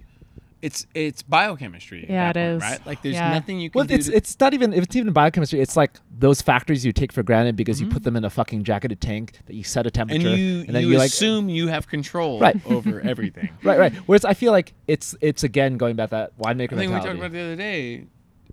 it's it's biochemistry Yeah, that it point, is. right like there's Yeah. nothing you can well, do it's to- it's not even if it's even biochemistry. It's like those factories you take for granted because you Mhm. put them in a fucking jacketed tank that you set a and temperature and then you you like assume you have control Right. over everything right, right. Whereas I feel like it's it's again going back to that winemaker I think we talked about the other day.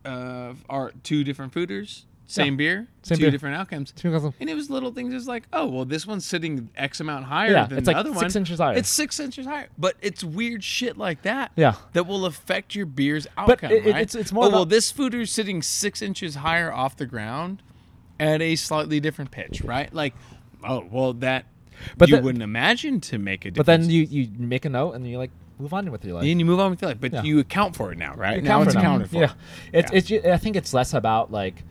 Uh, are two different foeders, same beer, Same two beer. different outcomes, Two and it was little things. It's like, oh well, this one's sitting X amount higher Yeah, than it's the like other six one. inches higher. It's six inches higher, but it's weird shit like that. Yeah. that will affect your beer's outcome. it- it- right? it's- it's more Oh, well, about- this is sitting six inches higher off the ground at a slightly different pitch, right? Like, oh well, that. But you the- wouldn't imagine to make a But then you you make a note and you like move on with your life. and you move on with your life, but Yeah. you account for it now, right? Now it's accounted for. Yeah, it's it's. ju- I think it's less about like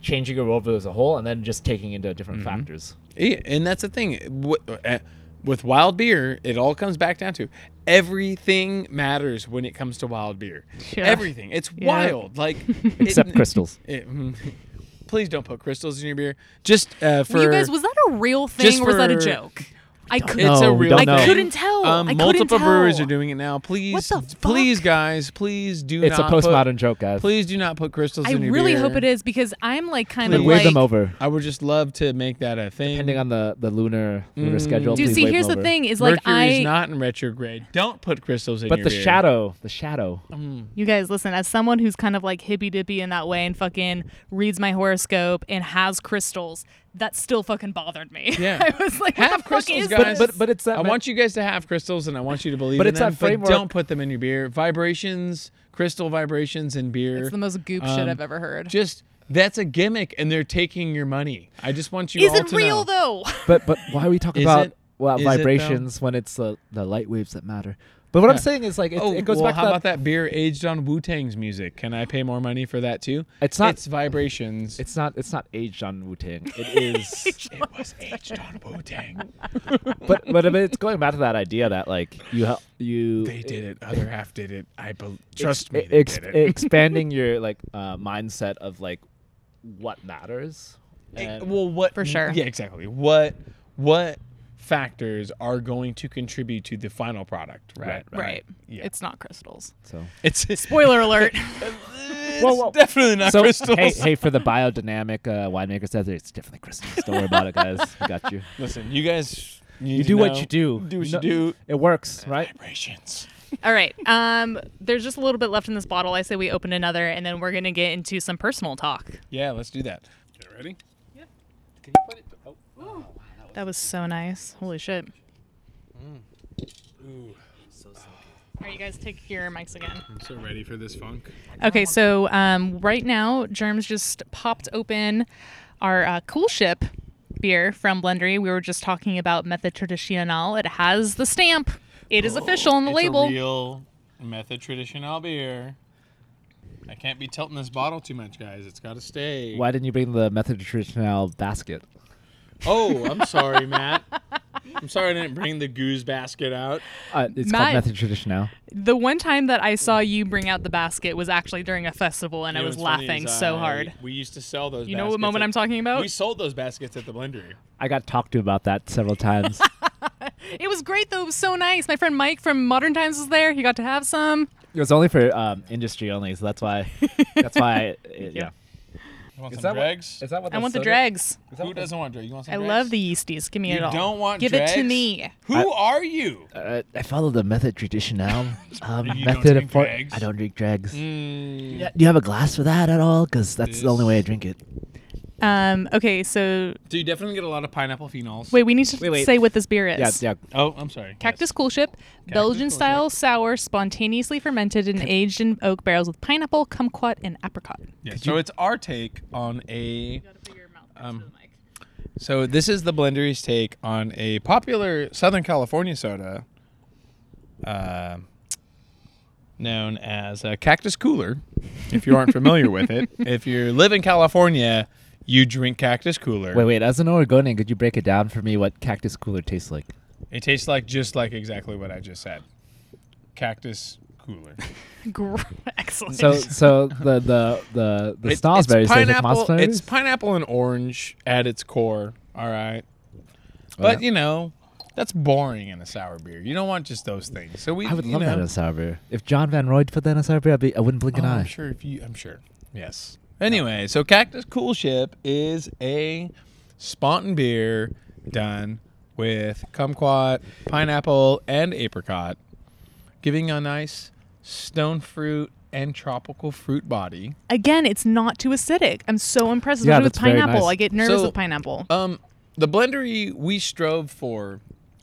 changing your worldview as a whole and then just taking into different Mm-hmm. factors. Yeah, and that's the thing. Uh, With wild beer, it all comes back down to everything matters when it comes to wild beer. Sure. Everything. It's Yeah. wild. Like Except it- crystals. it- mm, please don't put crystals in your beer. Just uh, for you guys, was that a real thing or was that a joke? I Don't couldn't. it's a real I know. couldn't tell. Um, I couldn't multiple tell. breweries are doing it now. Please, the fuck? please, guys, please do It's a not put- postmodern joke, guys. Please do not put crystals I in your really beer. hope it is because I'm like kind Then of wave like. them over. I would just love to make that a thing. Depending on the the lunar lunar Mm. schedule. Dude, see, wave here's them the thing: is like Mercury's I. not in retrograde. Don't put crystals in But your the beer. shadow, the shadow. Mm. You guys, listen, as someone who's kind of like hippy dippy in that way and fucking reads my horoscope and has crystals, that still fucking bothered me. Yeah. I was like, what Have crystals, fuck is guys. this? But but it's that. I me- want you guys to have crystals, and I want you to believe But in it's them. that framework- But don't put them in your beer. Vibrations, crystal vibrations in beer. It's the most goop shit Um, I've ever heard. just that's a gimmick, and they're taking your money. I just want you is all it to real know. though? But but why are we talking about it- well is it, vibrations when it's the the light waves that matter? But what I'm saying is like it, oh, it goes well, back how to about that beer aged on Wu Tang's music? Can I pay more money for that too? It's not. It's vibrations. It's not. It's not aged on Wu Tang. It is. it was aged on Wu Tang. but but I mean, it's going back to that idea that like you hel- you They did it. Other half did it. I bel trust ex- me. They ex- did it. expanding your like uh, mindset of like what matters. And well, what For sure. Yeah, exactly. What what factors are going to contribute to the final product, right? Right. Yeah. It's not crystals. So, It's Spoiler alert. it's Whoa, whoa. definitely not so crystals. hey, hey, for the biodynamic uh, winemaker says it's definitely crystals. Don't worry about it, guys. We got you. Listen, you guys, You do what you do. Do what No- you do. It works, right? Vibrations. All right. Um, there's just a little bit left in this bottle. I say we open another, and then we're gonna get into some personal talk. Yeah, let's do that. You ready? That was so nice. Holy shit. Ooh, All right, you guys take your mics again. I'm so ready for this funk. Okay, so um, right now, Germs just popped open our uh, Cool Ship beer from Blendery. We were just talking about Method Traditional. It has the stamp. It is official on the it's label. A real method traditional beer. I can't be tilting this bottle too much, guys. It's got to stay. Why didn't you bring the Method Traditional basket? Oh, I'm sorry, Matt. I'm sorry I didn't bring the gueuze basket out. Uh, it's Matt- called Method Traditional. The one time that I saw you bring out the basket was actually during a festival, and I You know was laughing is so I- hard. We used to sell those. You know what moment at- I'm talking about? We sold those baskets at the blendery. I got talked to about that several times. It was great though. It was so nice. My friend Mike from Modern Times was there. He got to have some. it was only for um, industry only, so that's why. That's why. I, it- yeah. You want Is some that what- dregs? Is that what I want the dregs. Who doesn't want dregs? You want some I dregs? love the yeasties. Give me You it all. You don't want Give it to me. Who are you? Uh, I follow the Method Traditional um, You don't method drink of for- dregs? I don't drink dregs. Mm. Yeah, Do you have a glass for that at all? Because that's the only way I drink it. Um. Okay. So So you definitely get a lot of pineapple phenols. wait, we need to Wait, wait. say what this beer is. Yeah, yeah. Oh, I'm sorry. Cactus Cool Ship, Belgian Cool style sour, spontaneously fermented and aged in oak barrels with pineapple, kumquat, and apricot. Yeah, so it's our take on a. Um, So this is the Blendery's take on a popular Southern California soda, uh, known as a Cactus Cooler. If you aren't familiar with it, if you live in California, you drink Cactus Cooler. Wait, wait. As an Oregonian, could you break it down for me? What Cactus Cooler tastes like? It tastes like just like exactly what I just said. Cactus Cooler. Gr- Excellent. So, so the the the the It's- Snozzberries it's taste like pineapple. moss It's pineapple and orange at its core. All right, but yeah. you know that's boring in a sour beer. You don't want just those things. So we, I would you love know, that in a sour beer. If Jean Van Roy put that in a sour beer, I'd be, I wouldn't blink Oh, an eye. I'm sure if you, I'm sure. Yes. Anyway, so Cactus Cool Ship is a Spontan beer done with kumquat, pineapple, and apricot, giving a nice stone fruit and tropical fruit body. Again, it's not too acidic. I'm so impressed Yeah, with that's very pineapple. nice. I get nervous So- with pineapple. Um, the blendery we strove for,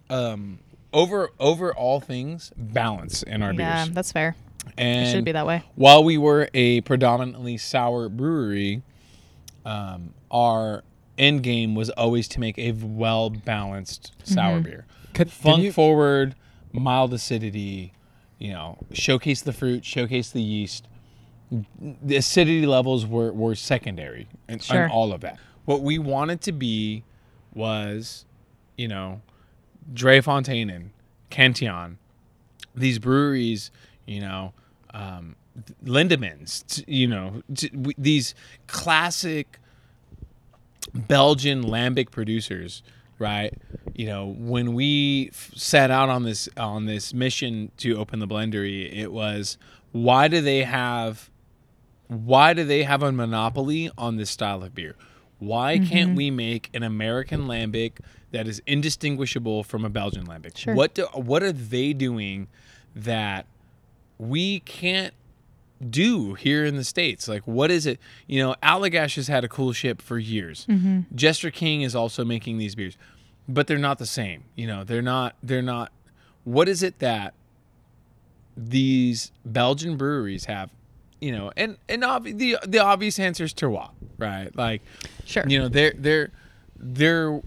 um, over over all things balance in our yeah, beers. that's fair. And It should be that way. while we were a predominantly sour brewery, um, our end game was always to make a well balanced sour beer. Can- can Funk you- forward, mild acidity, you know, showcase the fruit, showcase the yeast. The acidity levels were, were secondary and, and Sure. all of that. What we wanted to be was, you know, Drie Fonteinen and Cantillon, these breweries, you know, um, Lindemans, t- you know, these classic Belgian lambic producers, right? You know, when we f- set out on this on this mission to open the blendery, it was why do they have why do they have a monopoly on this style of beer? Why can't we make an American lambic that is indistinguishable from a Belgian lambic? Sure. What do, what are they doing that we can't do here in the states? Like, what is it? You know, Allagash has had a cool ship for years. Mm-hmm. Jester King is also making these beers, but they're not the same. You know, they're not. They're not. What is it that these Belgian breweries have? You know, and and the the obvious answer is terroir, right? Like, Sure. you know, they're they're they're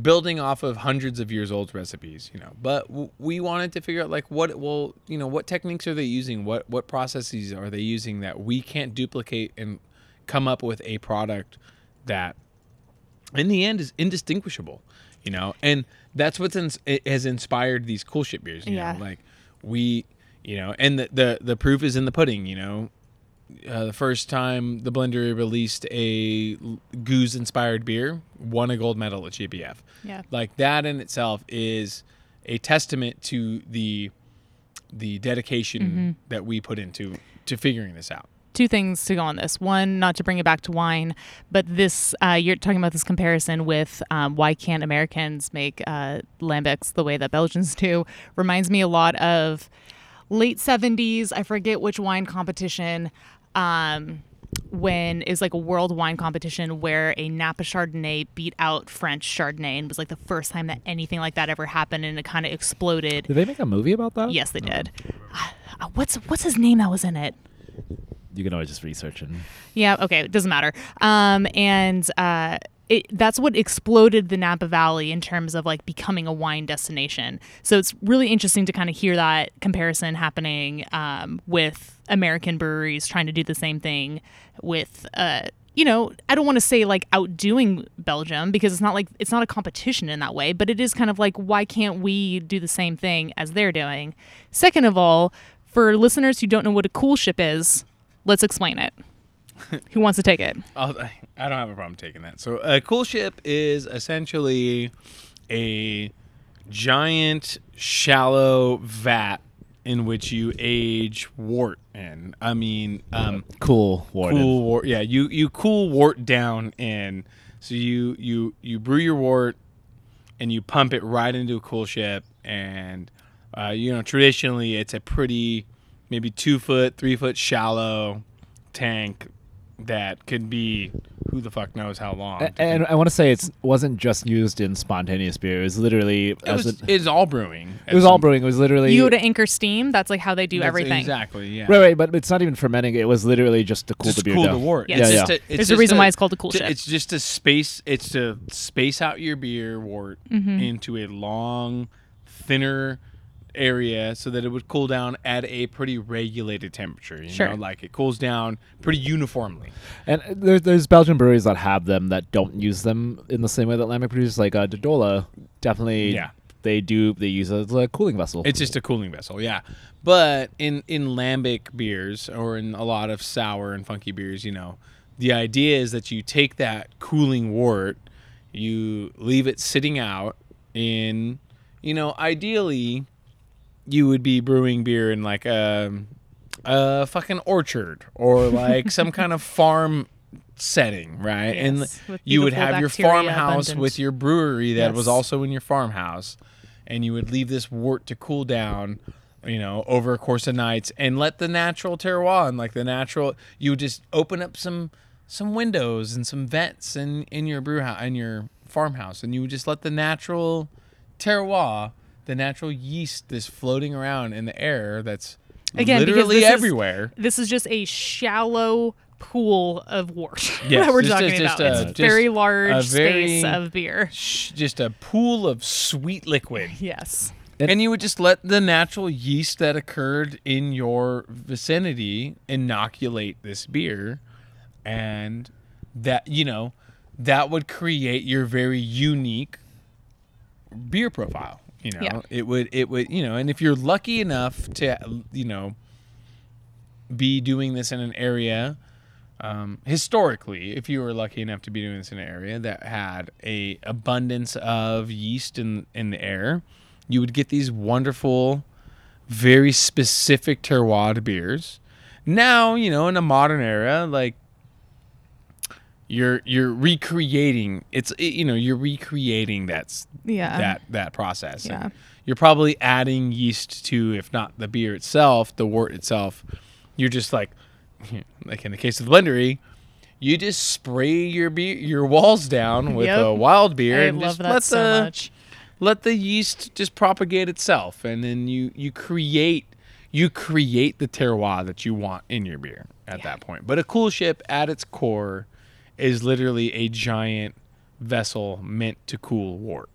building off of hundreds of years old recipes, you know. But w- we wanted to figure out like what well, you know, what techniques are they using? What what processes are they using that we can't duplicate and come up with a product that in the end is indistinguishable, you know. And that's what's it has inspired these cool shit beers, you Yeah. know. Like we, you know, and the, the the proof is in the pudding, you know. Uh, the first time the Blendery released a gueuze inspired beer, won a gold medal at GBF. Yeah. Like that in itself is a testament to the the dedication Mm-hmm. that we put into to figuring this out. two things to go on this. One, not to bring it back to wine, but this uh, you're talking about this comparison with um, why can't Americans make uh, lambics the way that Belgians do? Reminds me a lot of late '70s. I forget which wine competition. Um, when it was like a world wine competition where a Napa Chardonnay beat out French Chardonnay and was like the first time that anything like that ever happened and it kind of exploded. Did they make a movie about that? Yes, they did. Uh, what's what's his name that was in it? You can always just research and Yeah, okay, it doesn't matter. Um, and uh, it, that's what exploded the Napa Valley in terms of like becoming a wine destination. So it's really interesting to kind of hear that comparison happening um, with American breweries trying to do the same thing with. Uh, you know, I don't want to say like outdoing Belgium because it's not like it's not a competition in that way, but it is kind of like why can't we do the same thing as they're doing? Second of all, for listeners who don't know what a cool ship is, let's explain it. Who wants to take it? I'll, I don't have a problem taking that. So a cool ship is essentially a giant, shallow vat in which you age wort in. I mean, um, cool Warden. cool wort. Yeah, you you cool wort down in. So you you you brew your wort and you pump it right into a cool ship, and uh, you know traditionally it's a pretty maybe two foot, three foot shallow tank that could be who the fuck knows how long. A- And I want to say it wasn't just used in spontaneous beer. It was literally it as was it, it's all brewing. it was all brewing. It was literally You go to Anchor Steam. That's like how they do everything. Exactly. Yeah. right, right. But it's not even fermenting. It was literally just to cool just the beer cool down. the wort. Yeah, yeah, yeah. a- it's There's a just reason why it's called a cool to- ship. It's just to space. It's to space out your beer wort Mm-hmm. into a long, thinner area so that it would cool down at a pretty regulated temperature. You Sure. know, like it cools down pretty uniformly. And there's there's Belgian breweries that have them that don't use them in the same way that Lambic produces. Like uh, De Dolle, definitely. Yeah. They do. They use it as a cooling vessel. It's just a cooling vessel, yeah. But in in lambic beers or in a lot of sour and funky beers, you know, the idea is that you take that cooling wort, you leave it sitting out in, you know, ideally, you would be brewing beer in like a a fucking orchard or like some kind of farm setting, right? Yes, and you would have your farmhouse abundant. with your brewery that was also in your farmhouse and you would leave this wort to cool down you know over a course of nights and let the natural terroir and like the natural you would just open up some some windows and some vents in in your brew house in your farmhouse and you would just let the natural terroir the natural yeast that's floating around in the air that's Again, literally this is- everywhere This is just a shallow pool of wort Yes, that we're just- talking just- about. just a- it's very large a space of beer. Sh- just a pool of sweet liquid Yes. And- and you would just let the natural yeast that occurred in your vicinity inoculate this beer and that you know that would create your very unique beer profile you know Yeah. it would it would you know and if you're lucky enough to you know be doing this in an area um, historically, if you were lucky enough to be doing this in an area that had a abundance of yeast in in the air, you would get these wonderful, very specific terroir beers. Now, you know, in a modern era, like you're you're recreating it's you know you're recreating that's Yeah. that that process. And Yeah. You're probably adding yeast to, if not the beer itself, the wort itself. You're just like, like in the case of the blendery, you just spray your beer, your walls down with Yep. a wild beer I and love just that let so the much. let the yeast just propagate itself, and then you you create you create the terroir that you want in your beer at that point. But a cool ship at its core is literally a giant vessel meant to cool wort.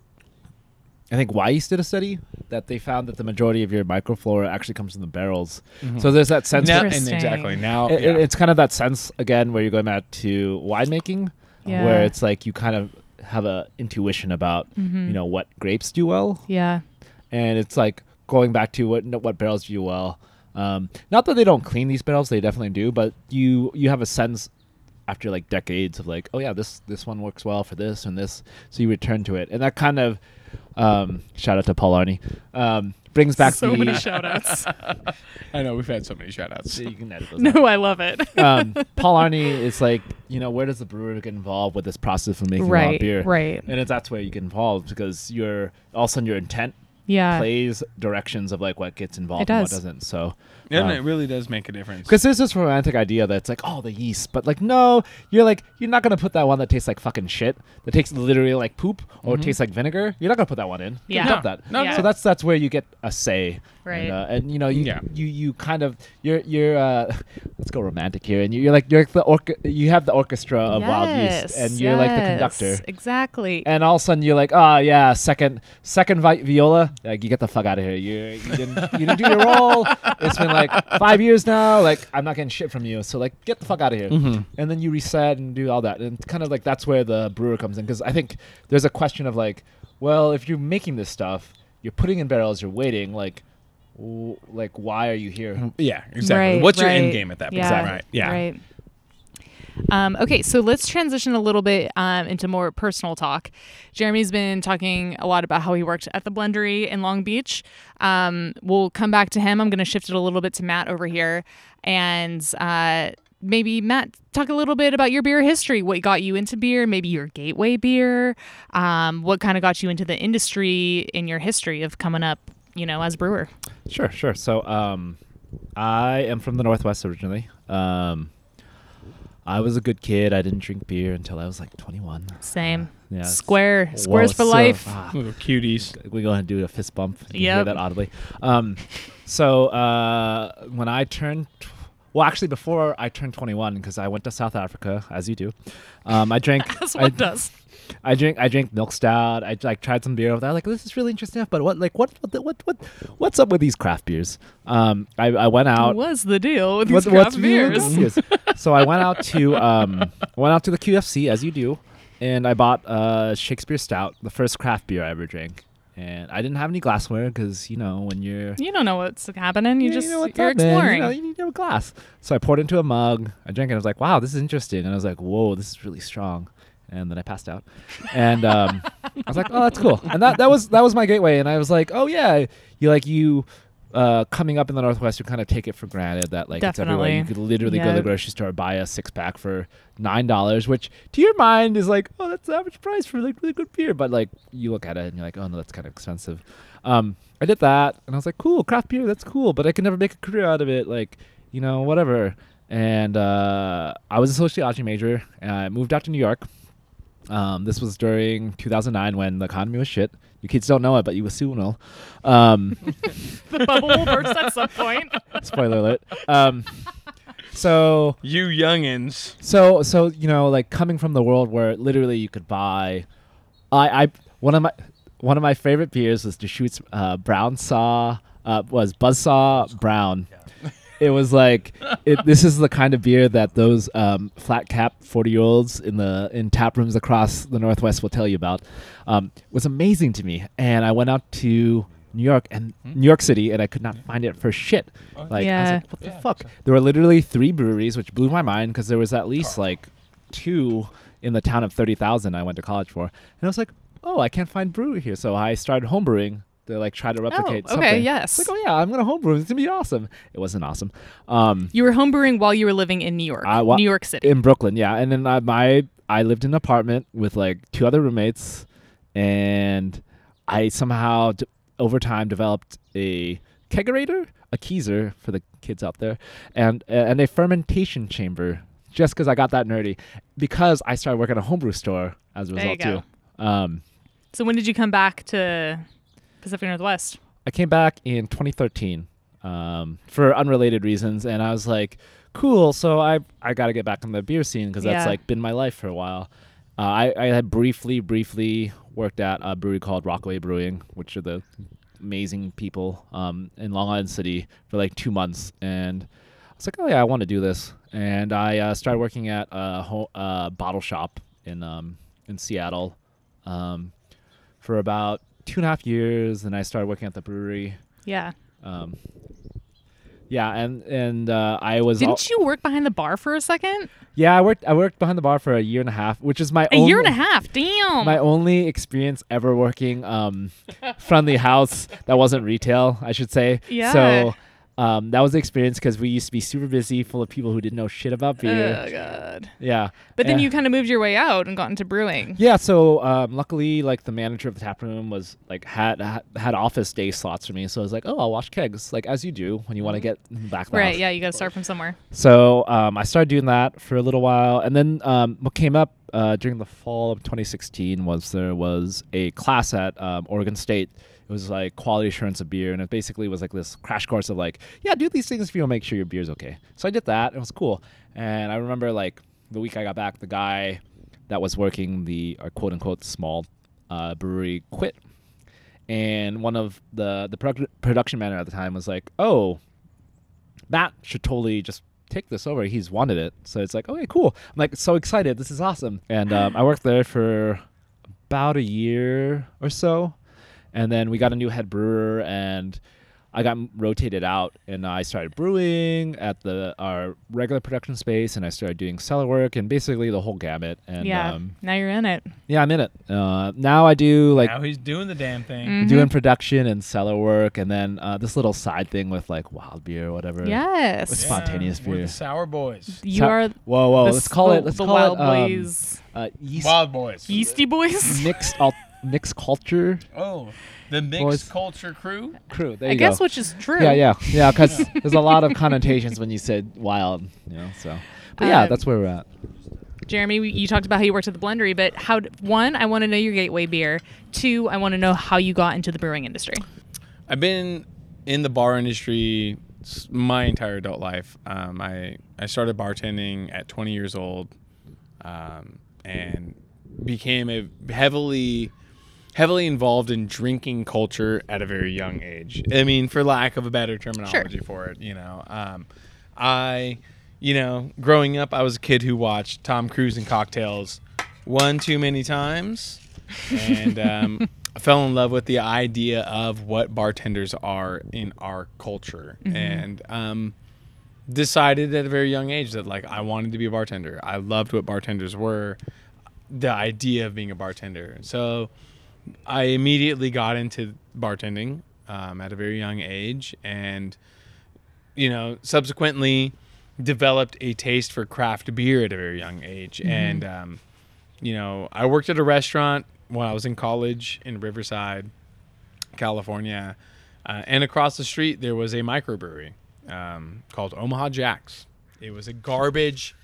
I think Weiss did a study that they found that the majority of your microflora actually comes from the barrels. So there's that sense. Now, and exactly now, it- yeah. it- it's kind of that sense again where you're going back to winemaking, Yeah. where it's like you kind of have a intuition about you know what grapes do well, Yeah. and it's like going back to what what barrels do well. Um, not that they don't clean these barrels, they definitely do, but you you have a sense after like decades of like, oh yeah, this this one works well for this and this, so you return to it, and that kind of um, shout out to Paul Arney um, brings back so the many shout outs. I know we've had so many shout outs. you can edit those out. no, I love it. um, Paul Arney is like, you know, where does the brewer get involved with this process of making raw right, beer? right. And it's, that's where you get involved because you're all of a sudden your intent Yeah. plays directions of like what gets involved It and what doesn't. So And um, it really does make a difference. because there's this romantic idea that's like, oh, the yeast, but like, no, you're like, you're not gonna put that one that tastes like fucking shit, that tastes literally like poop or tastes like vinegar. You're not gonna put that one in. Yeah. dump that. No, no. So that's that's where you get a say. Right. And, uh, and you know, you Yeah. you you kind of you're you're uh, let's go romantic here, and you're like you're the orca- you have the orchestra of wild yeast, and you're like the conductor. Exactly. And all of a sudden you're like, oh yeah, second second vi- viola, like you get the fuck out of here. You you didn't you didn't do your role. It's been like five years now. Like I'm not getting shit from you. So like get the fuck out of here. And then you reset and do all that. And it's kind of like that's where the brewer comes in because I think there's a question of like, well, if you're making this stuff, you're putting in barrels, you're waiting, like. W- like why are you here? yeah, exactly. Right, What's your end game at that point? Yeah, Right. Yeah. Right. Um, okay, so let's transition a little bit um, into more personal talk. Jeremy's been talking a lot about how he worked at the Blendery in Long Beach. Um, we'll come back to him. I'm going to shift it a little bit to Matt over here, and uh, maybe Matt talk a little bit about your beer history. What got you into beer? Maybe your gateway beer. Um, what kind of got you into the industry in your history of coming up, you know, as brewer? Sure, sure. So, um, I am from the Northwest originally. Um, I was a good kid. I didn't drink beer until I was like 21. Same. Yeah. it's- Square. Whoa, Squares for so- life. ah, Little cuties. we go ahead and do a fist bump. You can hear that audibly. Um, so uh, when I turned, tw- well, actually before I turned 21, because I went to South Africa, as you do, um, I drank. That's I, what does. I drink. I drank milk stout. I like tried some beer over there. Like this is really interesting. But what, like, what, what, what, what, what's up with these craft beers? Um, I, I went out. What's the deal with What- these craft the deal beers? beers? so I went out to um, went out to the QFC as you do, and I bought uh, Shakespeare Stout, the first craft beer I ever drank. And I didn't have any glassware because you know when you're You don't know what's happening. You yeah, just you're up, exploring. You know, you need a glass. So I poured into a mug. I drank it. I was like, wow, this is interesting. And I was like, whoa, this is really strong. And then I passed out. And um, I was like, oh, that's cool. And that, that was that was my gateway. And I was like, oh yeah, you like you uh, coming up in the Northwest, you kind of take it for granted that like it's everywhere. You could literally go to the grocery store, buy a six pack for nine dollars, which to your mind is like, oh, that's the average price for like really good beer. But like you look at it and you're like, oh no, that's kind of expensive. Um, I did that and I was like, cool, craft beer, that's cool, but I could never make a career out of it. Like, you know, whatever. And uh, I was a sociology major. And I moved out to New York. Um, this was during 2009 when the economy was shit. You kids don't know it, but you soon will. Um, the bubble will burst at some point. spoiler alert. Um, so You youngins. so so you know like coming from the world where literally you could buy i i one of my one of my favorite beers was Deschutes uh, brown saw uh, was buzzsaw brown it was like it, this is the kind of beer that those um, flat cap 40 year olds in the in tap rooms across the northwest will tell you about. Um, was amazing to me and i went out to new york and new york city and i could not find it for shit. Like i was like what the fuck? there were literally three breweries which blew my mind because there was at least like two in the town of 30,000 I went to college for. And I was like, oh, I can't find brewery here. So I started homebrewing to like try to replicate Oh, okay, something. yes. It's like, oh yeah, I'm going to homebrew. It's going to be awesome. It wasn't awesome. Um, You were homebrewing while you were living in New York, I wa- New York City. in Brooklyn, yeah. And then I, my, I lived in an apartment with like two other roommates and I somehow d- over time developed a kegerator, a keezer for the kids out there, and and a fermentation chamber. Just because I got that nerdy, because I started working at a homebrew store as a result too. Um, so when did you come back to Pacific Northwest? I came back in 2013 um, for unrelated reasons, and I was like, "Cool." So I I got to get back in the beer scene because that's Yeah. like been my life for a while. Uh, I I had briefly briefly worked at a brewery called Rockaway Brewing, which are the amazing people um, in Long Island City for like two months, and I was like, "Oh yeah, I want to do this." And I uh, started working at a ho- uh, bottle shop in um, in Seattle um, for about two and a half years. and I started working at the brewery Yeah. um, Yeah, and and uh, I was. Didn't you work behind the bar for a second? yeah, I worked. I worked behind the bar for a year and a half, which is my A only, year and a half. Damn. My only experience ever working um, from the house that wasn't retail, I should say. Yeah. So um, that was the experience because we used to be super busy, full of people who didn't know shit about beer. Oh god. yeah. But then Eh. you kind of moved your way out and got into brewing. Yeah, so um, luckily, like the manager of the tap room was like had had- had office day slots for me, so I was like, oh, I'll wash kegs, like as you do when you want to get back. Right. house. Yeah. You got to start from somewhere. So um, I started doing that for a little while, and then um, what came up uh, during the fall of 2016 was there was a class at um, Oregon State. It was like quality assurance of beer, and it basically was like this crash course of like, yeah, do these things if you want to make sure your beer's okay. So I did that. It was cool, and I remember like the week I got back, the guy that was working the uh, quote unquote small uh, brewery quit, and one of the the produ- production manager at the time was like, oh, Matt should totally just take this over. He's wanted it. So it's like, okay, cool. I'm like so excited. This is awesome. And um, I worked there for about a year or so. And then we got a new head brewer and I got rotated out and I started brewing at the our regular production space and I started doing cellar work and basically the whole gamut. And yeah. um, now you're in it. yeah, I'm in it. Uh, now I do like now he's doing the damn thing. Mhm. doing production and cellar work and then uh, this little side thing with like wild beer or whatever. Yes. It's spontaneous we're beer. the sour boys, You So- are. Whoa, whoa! the let's s- call the- it. Let's the call Wild it um, Boys. uh, yeast, wild boys. Yeasty Boys. mixed al- mixed culture Oh, the mixed Boys. culture crew. crew. There I you guess go. which is true. Yeah, yeah, yeah. Because there's a lot of connotations when you said wild. You know, so. But yeah, Um, that's where we're at. Jeremy, you talked about how you worked at the blendery, but how? One, I want to know your gateway beer. Two, I want to know how you got into the brewing industry. I've been in the bar industry my entire adult life. Um, I I started bartending at 20 years old, um, and became a heavily heavily involved in drinking culture at a very young age. I mean, for lack of a better terminology for it, you know, um, I, you know, growing up, I was a kid who watched Tom Cruise and Cocktails one too many times, and um, I fell in love with the idea of what bartenders are in our culture, and um, decided at a very young age that like I wanted to be a bartender. I loved what bartenders were, the idea of being a bartender. So I immediately got into bartending um, at a very young age, and you know, subsequently developed a taste for craft beer at a very young age. And um, you know, I worked at a restaurant when I was in college in Riverside, California, uh, and across the street there was a microbrewery um, called Omaha Jacks. It was a garbage,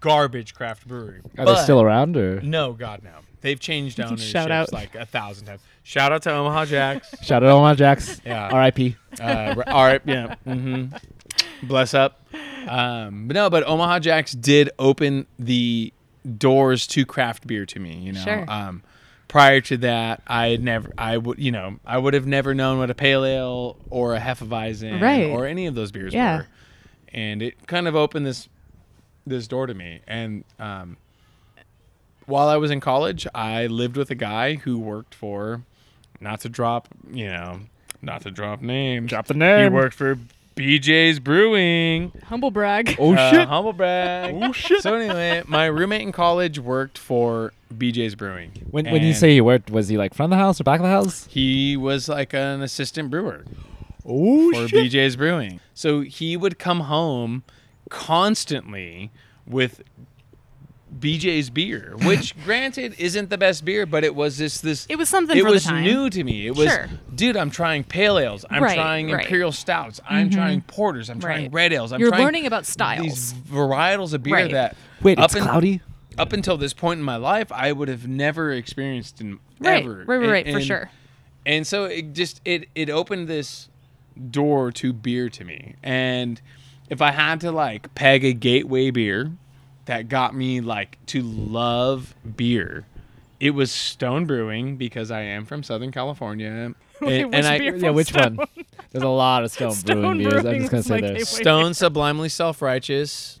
garbage craft brewery. Are But- they still around or? no, God, no. They've changed ownerships Shout out. like a thousand times. Shout out to Omaha Jacks. Shout out to Omaha Jacks. Yeah. R.I.P. Uh, r- all right, yeah. hmm Bless up. Um, but no, but Omaha Jacks did open the doors to craft beer to me. You know, Sure. um, prior to that, I had never, I would, you know, I would have never known what a pale ale or a hefeweizen Right. or any of those beers Yeah. were, and it kind of opened this this door to me. And um, while I was in college, I lived with a guy who worked for, not to drop, you know, not to drop names. Drop the name. He worked for BJ's Brewing. Humble brag. Oh Uh, shit. humble brag. Oh shit. So anyway, my roommate in college worked for BJ's Brewing. When when you say he worked, was he like front of the house or back of the house? he was like an assistant brewer Oh for BJ's Brewing, so he would come home constantly with BJ's beer, which granted isn't the best beer, but it was this this. It was something it for was the time. new to me. It was, Sure. dude, I'm trying pale ales. I'm Right, trying right. imperial stouts. I'm mm-hmm. trying porters. I'm trying Right. red ales. I'm You're trying learning about styles. These varietals of beer Right. that Wait, up it's in- cloudy. up until this point in my life, I would have never experienced in Right, ever. right, right, And- right, for sure. And so it just it it opened this door to beer to me. And if I had to like peg a gateway beer that got me like to love beer, it was Stone Brewing because I am from Southern California. Wait, and, which and I beer? Yeah, which Stone. one? There's a lot of Stone, Stone Brewing beers. I'm just gonna say my this. gateway. Stone Sublimely Self Righteous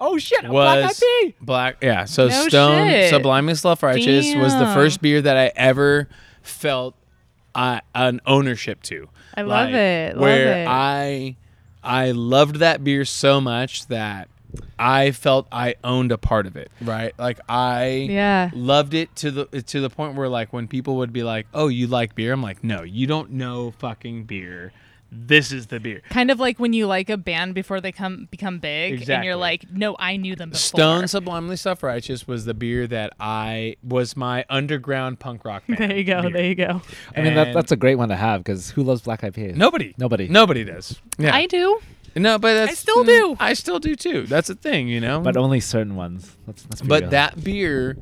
Oh shit! a was Black Eyed Pea! black. Yeah, so No Stone shit. Sublimely Self Righteous was the first beer that I ever felt uh, an ownership to. I love it, love where it. I I loved that beer so much that I felt I owned a part of it, right? Like I Yeah. loved it to the to the point where like when people would be like, "Oh, you like beer?" I'm like, "No, you don't know fucking beer. This is the beer." Kind of like when you like a band before they come become big, and you're like, "No, I knew them before." Stone Sublimely Self Righteous was the beer that I was my underground punk rock band. There you go. beer. There you go. I mean, that, that's a great one to have because who loves black IPAs? nobody. Nobody. Nobody does. Yeah. I do. No, but that's, I still do. Mm, I still do too. That's a thing, you know. But only certain ones. Let's, let's but real. that beer,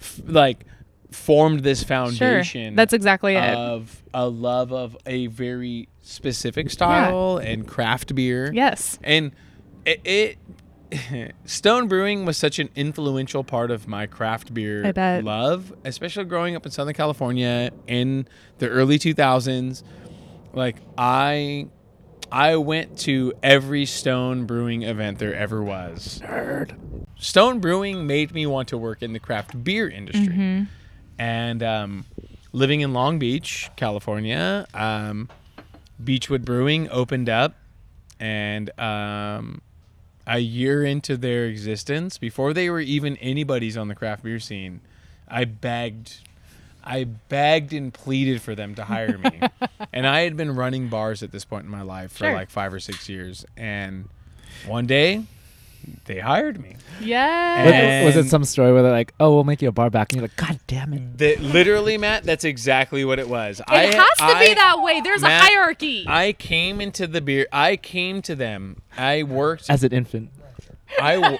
f- like, formed this foundation. Sure. foundation. That's exactly it. of a love of a very specific style and craft beer. yes. And it, it Stone Brewing was such an influential part of my craft beer I bet. love, especially growing up in Southern California in the early 2000s. Like I I went to every Stone Brewing event there ever was. Nerd. Stone Brewing made me want to work in the craft beer industry. And um, living in Long Beach, California, um, Beachwood Brewing opened up, and um, a year into their existence, before they were even anybody's on the craft beer scene, I begged, I begged and pleaded for them to hire me, and I had been running bars at this point in my life for Sure. like five or six years, and one day, they hired me. Yeah. was, was it some story where they're like, "Oh, we'll make you a bar back," and you're like, "God damn it!" That literally, Matt. That's exactly what it was. It I, has to I- be that way. There's Matt, a hierarchy. I came into the beer. I came to them. I worked. As an infant, I,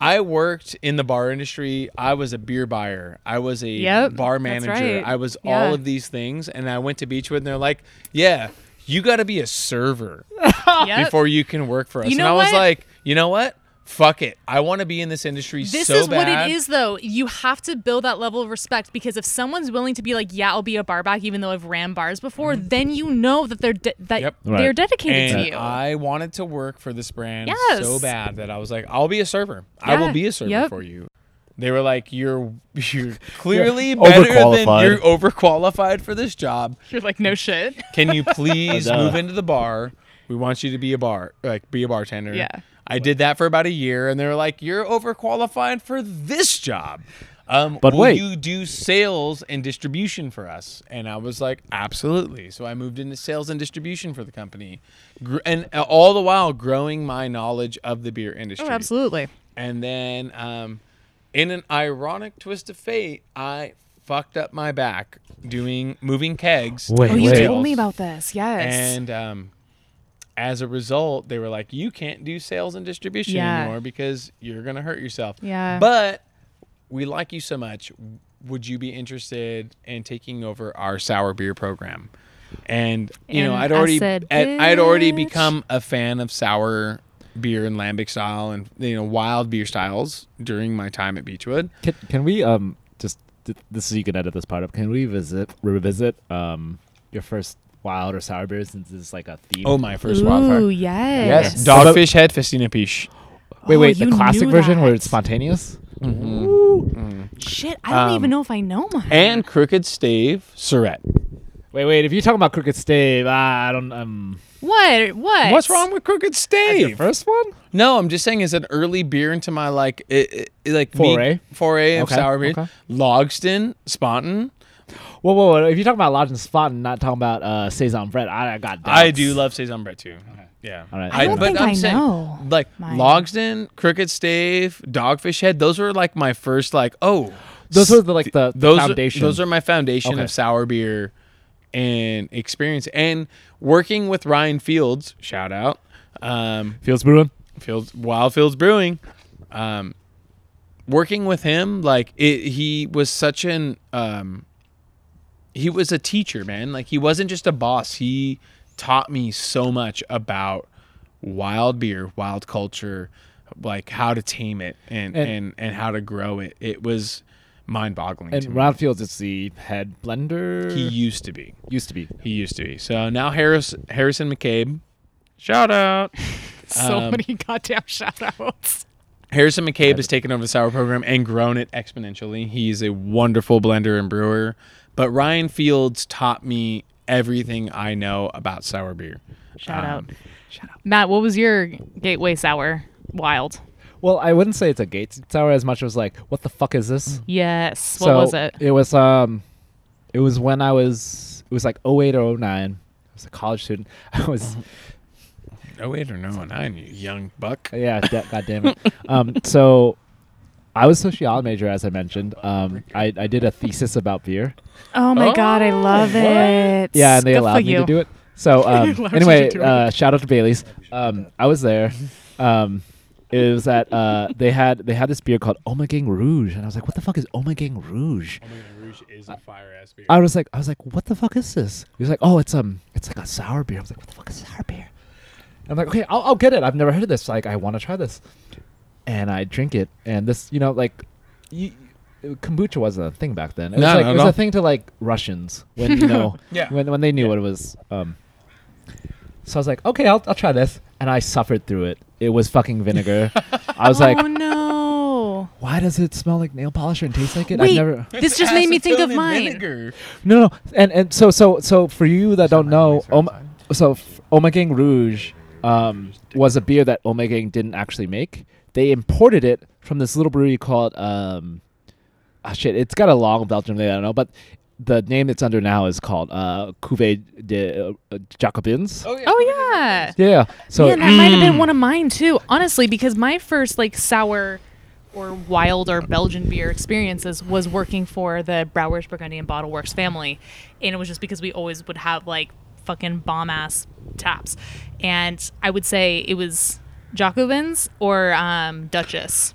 I worked in the bar industry. I was a beer buyer. I was a Yep, bar manager. right. I was Yeah. all of these things. And I went to Beachwood, and they're like, "Yeah, you got to be a server Yep. before you can work for us." You and know I was like, "You know what? Fuck it. I want to be in this industry This so is what it is, though. You have to build that level of respect because if someone's willing to be like, "Yeah, I'll be a bar back," even though I've ran bars before, mm. then you know that they're de- that Yep. they're Right. dedicated And to you. I wanted to work for this brand Yes. so bad that I was like, I'll be a server. I will be a server Yep. for you. They were like, you're you're clearly You're better than overqualified. you're overqualified for this job. You're like, "No shit." Can you please move into the bar? We want you to be a bar, like be a bartender. Yeah. I did that for about a year, and they're like, "You're overqualified for this job." Um, But will wait. you do sales and distribution for us? And I was like, absolutely. So I moved into sales and distribution for the company, and uh, all the while growing my knowledge of the beer industry. Oh, absolutely. And then, um, in an ironic twist of fate, I fucked up my back doing moving kegs. Wait, Oh, you wait. told me about this. Yes. And um, as a result, they were like, "You can't do sales and distribution Yeah. anymore because you're gonna hurt yourself." Yeah. But we like you so much. Would you be interested in taking over our sour beer program? And you know, I'd I already said, I'd, I'd already become a fan of sour beer and lambic style and you know wild beer styles during my time at Beachwood. Can, can we um just this is you can edit this part up? Can we visit revisit um your first wild or sour beer since it's like a theme? Oh, my first Ooh, wildfire! yes. Yes, Dogfish Head Festina Pêche. wait, Oh, wait, you the classic knew version where that. it's spontaneous. Ooh. Shit, I don't Um, even know if I know mine. and Crooked Stave Surette. Wait, wait. If you're talking about Crooked Stave, I don't. Um, what? What? What's wrong with Crooked your Stave? first one? No, I'm just saying it's an early beer into my like it, it, like me- Foray? foray of Okay, sour beer. okay. Logsdon, Spontan. Whoa, whoa, whoa. If you're talking about Lodge and Spot and not talking about uh, Saison Bread, I, I got. Doubts. I do love saison bread too. Yeah. All right. I don't but think I'm I saying, know Like mine. Logsdon, Crooked Stave, Dogfish Head. Those were like my first like oh. Those were the, like the, the those foundation. Are, those are my foundation Okay. of sour beer and experience and working with Ryan Fields. Shout out. Um, Fields Brewing. Fields Wild Fields Brewing. Um, working with him, like it, he was such an um, he was a teacher, man. Like he wasn't just a boss. He taught me so much about wild beer, wild culture, like how to tame it and And- and and, how to grow it. It was mind-boggling. And me. Ryan Fields is the head blender. he used to be. used to be. He used to be. So now Harris Harrison McCabe. Shout out. So Um, many goddamn shout outs. Harrison McCabe has taken over the sour program and grown it exponentially. He's a wonderful blender and brewer. But Ryan Fields taught me everything I know about sour beer. Shout Um, out. Shout out. Matt, what was your gateway sour? Wild. Well, I wouldn't say it's a gate sour as much as like, what the fuck is this? Yes. What so was it? It was um, it was when I was it was like 08 or 09. I was a college student. I was Oh eight or no nine, you young buck. yeah, da- god damn it. Um, so I was a sociology major, as I mentioned. Um, I I did a thesis about beer. Oh my god, I Oh, love what? it. Yeah, and they Good allowed me you. to do it. So um, Allowed you to anyway, uh, shout out to Bailey's. Um, I was there. Um, it was at uh, they had they had this beer called Ommegang Rouge, and I was like, "What the fuck is Ommegang Rouge?" Rouge is a fire ass beer. I was like, I was like, "What the fuck is this?" He was like, "Oh, it's um, it's like a sour beer." I was like, "What the fuck is sour beer?" I'm like, "Okay, I'll, I'll get it. I've never heard of this. Like, I want to try this." And I drink it, and this, you know, like, you, kombucha wasn't a thing back then. It was No, like not it was all. a thing to like Russians when you know Yeah. when when they knew what it was. Um, so I was like, okay, I'll I'll try this, and I suffered through it. It was fucking vinegar. I was like, oh no. why does it smell like nail polish and taste like it? Wait, I've never. This just made me think of mine. Vinegar. No, no, and and so so so for you that don't know, Om- so f- Ommegang Rouge um, was a beer that Ommegang didn't actually make. They imported it from this little brewery called um, ah shit. It's got a long Belgian name, I don't know, but the name it's under now is called uh, Cuvée de uh, Jacobins. Oh yeah. Oh yeah. Yeah. So Man, that might have been Mm. one of mine too. Honestly, because my first like sour or wild or Belgian beer experiences was working for the Brouwer's Burgundian Bottle Works family, and it was just because we always would have like fucking bomb ass taps, and I would say it was Jacobins or um, Duchess.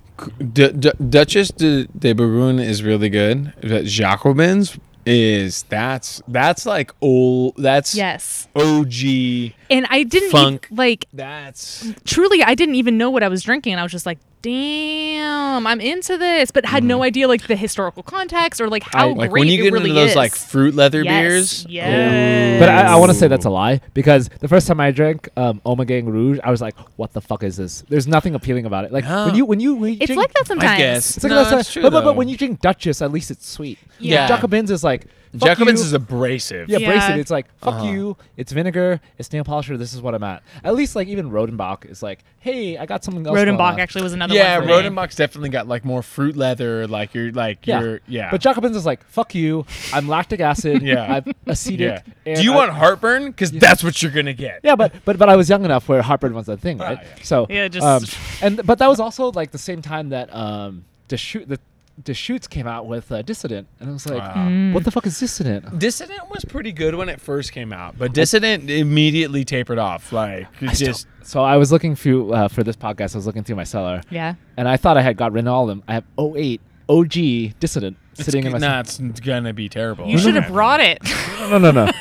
D- D- Duchess de, de is really good. But Jacobins is that's that's like old. That's Yes, OG. and I didn't Funk. like That's truly. I didn't even know what I was drinking, and I was just like. Damn, I'm into this, but had no idea like the historical context or like how like great when you get really into those is. like fruit leather Yes, beers. yes. But I, I want to say that's a lie because the first time I drank um, Ommegang Rouge, I was like, "What the fuck is this?" There's nothing appealing about it. Like No. when you when you, when you It's drink, like that sometimes. I guess. It's like No, that's it's true, but, but, but when you drink Duchess, at least it's sweet. Yeah. Jacobins is like fuck Jacobins you. is abrasive. yeah, Yeah. bracelet. It's like fuck Uh-huh. you. It's vinegar. It's nail polisher. This is what I'm at. At least like even Rodenbach is like, hey, I got something else. going Rodenbach on. actually was another Yeah, one. for me. Rodenbach's definitely got like more fruit leather. Like you're like Yeah. you're yeah. But Jacobins is like, fuck you. I'm lactic acid. Yeah. I'm acetic. yeah. and Do you I- want heartburn? Because that's what you're gonna get. Yeah, but but but I was young enough where heartburn was a thing, right? Ah, yeah. So Yeah, just- um, and but that was also like the same time that um the shoot the Deschutes came out with uh, Dissident, and I was like, Wow. Mm. what the fuck is Dissident? Dissident was pretty good when it first came out, but Dissident immediately tapered off. Like it still- So I was looking through uh, for this podcast. I was looking through my cellar, Yeah. and I thought I had got rid of all of them. I have 08 OG Dissident sitting in my. nah, it's gonna be terrible. You should have brought it. No, no, no, no.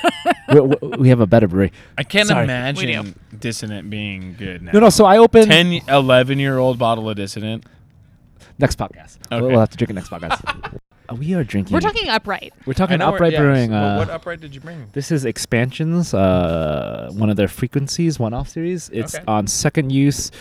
we, we- we have a better brewery. I can't Sorry. Imagine Dissident being good now. No, no. So I opened 10, 11 year old bottle of Dissident. Next podcast. We'll- We'll have to drink it next podcast. Uh, we are drinking. We're talking upright. We're talking I know where- Upright yes, Brewing. but Uh, what upright did you bring? This is Expansions, uh, one of their frequencies, one-off series. It's Okay. on second use.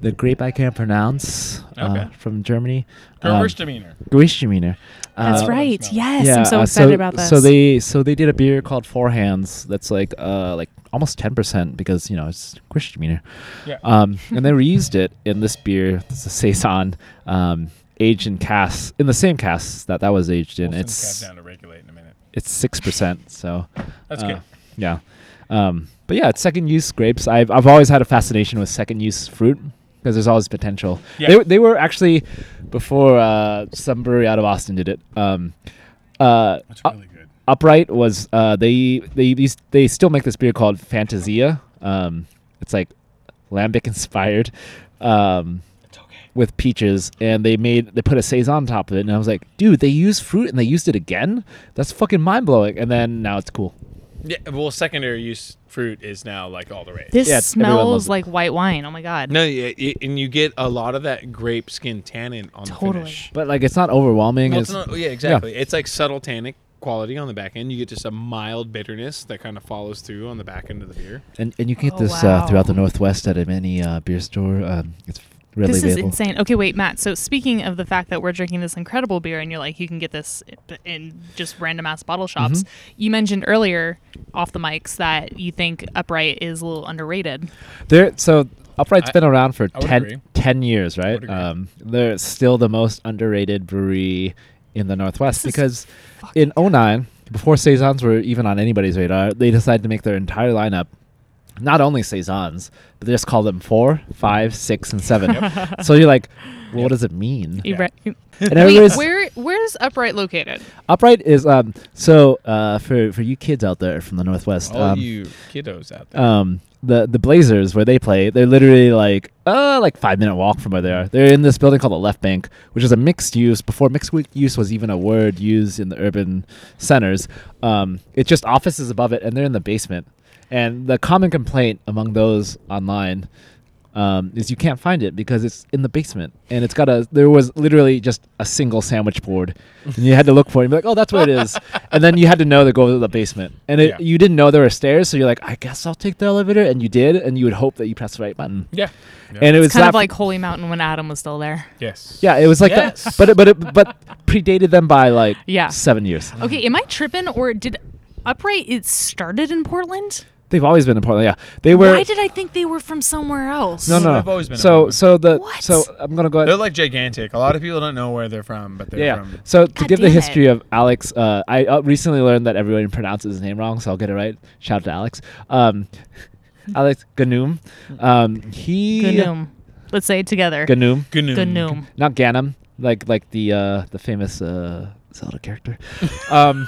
The grape I can't pronounce uh, Okay. from Germany. Um, Gewürztraminer. Gewürztraminer. That's Uh, right. Yes, yeah, I'm so uh, excited about this. So they so they did a beer called Four Hands. That's like uh like almost ten percent because you know it's Gewürztraminer. Yeah. Um, and they reused it in this beer. It's a saison, um, aged in casks in the same casks that that was aged in. We'll it's Kev down to regulate in a minute. it's six percent. So That's uh, good. Yeah. Um, but yeah, it's second use grapes. I've I've always had a fascination with second use fruit because there's always potential. Yeah. They they were actually before uh, some brewery out of Austin did it. Um, uh, That's uh, really good. Upright was uh, they they these they still make this beer called Fantasia. Um, it's like lambic inspired. Um, okay. with peaches and they made they put a saison on top of it and I was like, dude, they use fruit and they used it again? That's fucking mind blowing. And then now it's cool. Yeah, well, secondary use fruit is now like all the rage. this Yeah, everyone loves smells it. like white wine. Oh my god. No, yeah, y- and you get a lot of that grape skin tannin on Totally. the finish. But like it's not overwhelming. No, it's, it's not- yeah, exactly. It's like subtle tannic quality on the back end. You get just a mild bitterness that kind of follows through on the back end of the beer. and, and you can get Oh, this uh, throughout the. Northwest at any uh, beer store. Um, it's readily this is available. insane. Okay, wait, Matt. So speaking of the fact that we're drinking this incredible beer, and you're like, you can get this in just random ass bottle shops. Mm-hmm. You mentioned earlier off the mics that you think Upright is a little underrated. There, so Upright's I- been around for I 10, 10 years, right? Um, they're still the most underrated brewery in the Northwest This because in 09, before saisons were even on anybody's radar, they decided to make their entire lineup not only saisons, but they just call them four, five, six, and seven. so you're like, well, what does it mean? You Yeah. re- And Wait, where where's Upright located? upright is um. So uh, for for you kids out there from the Northwest, All um, you kiddos out there. um the the Blazers where they play, they're literally like uh like five minute walk from where they are. They're in this building called the Left Bank, which is a mixed use before mixed use was even a word used in the urban centers. Um, it's just offices above it, and they're in the basement. And the common complaint among those online um, is you can't find it because it's in the basement, and it's got a. There was literally just a single sandwich board, and you had to look for it. And be like, oh, that's where it is, and then you had to know to go to the basement, and it, Yeah. you didn't know there were stairs, so you're like, I guess I'll take the elevator, and you did, and you would hope that you pressed the right button, yeah. and it was It's kind that of like Holy Mountain when Adam was still there. yes. yeah, it was like Yes. that, but it, but it, but predated them by like Yeah. seven years. Okay, am I tripping or did Upright it started in Portland? They've always been in Portland. Yeah, they were. Why did I think they were from somewhere else? no, no, no. They've always been in so, Portland. so the What? so I'm gonna go ahead. They're like gigantic. A lot of people don't know where they're from, but they're from. yeah. from. So to God give the damn history it. of Alex, uh, I uh, recently learned that everyone pronounces his name wrong, so I'll get it right. Shout out to Alex. Um, Alex Ganum. Um, he Ganoom. Let's say it together. Ganum, Gnu. Ganoom. not Ganem, like like the uh, the famous uh, Zelda character. um,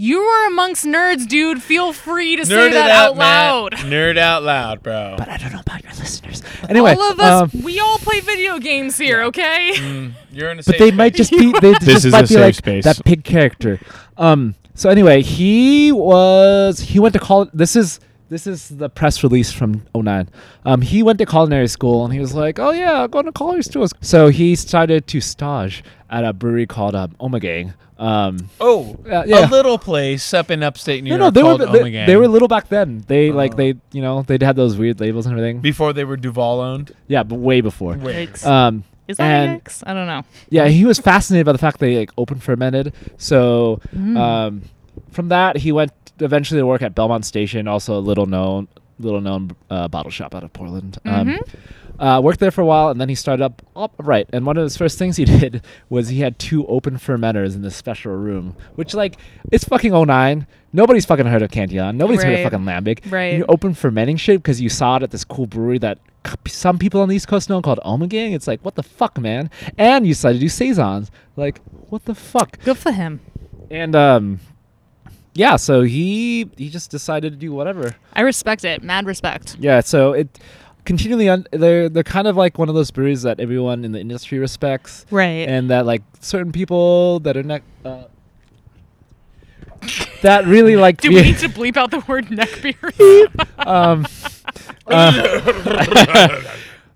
You are amongst nerds, dude. Feel free to say Nerd it that out, out Matt. loud. Nerd out loud, bro. but I don't know about your listeners. Anyway, all of us, um, we all play video games here, okay? Mm, you're in a but safe they might space. just be they This just is might a be safe like space. that pig character. Um. So anyway, he was he went to college. This is this is the press release from 09. Um, he went to culinary school and he was like, "Oh yeah, I'm going to culinary school." So he started to stage at a brewery called um, Ommegang. Um, Oh, Uh, yeah. a little place up in upstate New no, York no, they were they, they were little back then. They like Oh. they you know they'd had those weird labels and everything. before they were Duvel owned. yeah, but way before. Yikes. Um, Is that and- a X? I don't know. Yeah, he was fascinated by the fact they like open fermented. So Mm. um, from that, he went eventually to work at Belmont Station, also a little known little known uh, bottle shop out of Portland. Um, Mhm. Uh, worked there for a while, and then he started up upright. And one of his first things he did was he had two open fermenters in this special room, which like it's fucking 09. Nobody's fucking heard of Cantillon. Nobody's heard of fucking Lambic. Right. And you open fermenting shit because you saw it at this cool brewery that some people on the East Coast know called Ommegang. It's like, what the fuck, man? And you decided to do saisons. Like, what the fuck? Good for him. And um, yeah. So he he just decided to do whatever. I respect it. Mad respect. Yeah. So it continually un- they're they're kind of like one of those breweries that everyone in the industry respects, Right. and that like certain people that are not. Uh, that really like Do we need to bleep out the word neck beer? um, uh,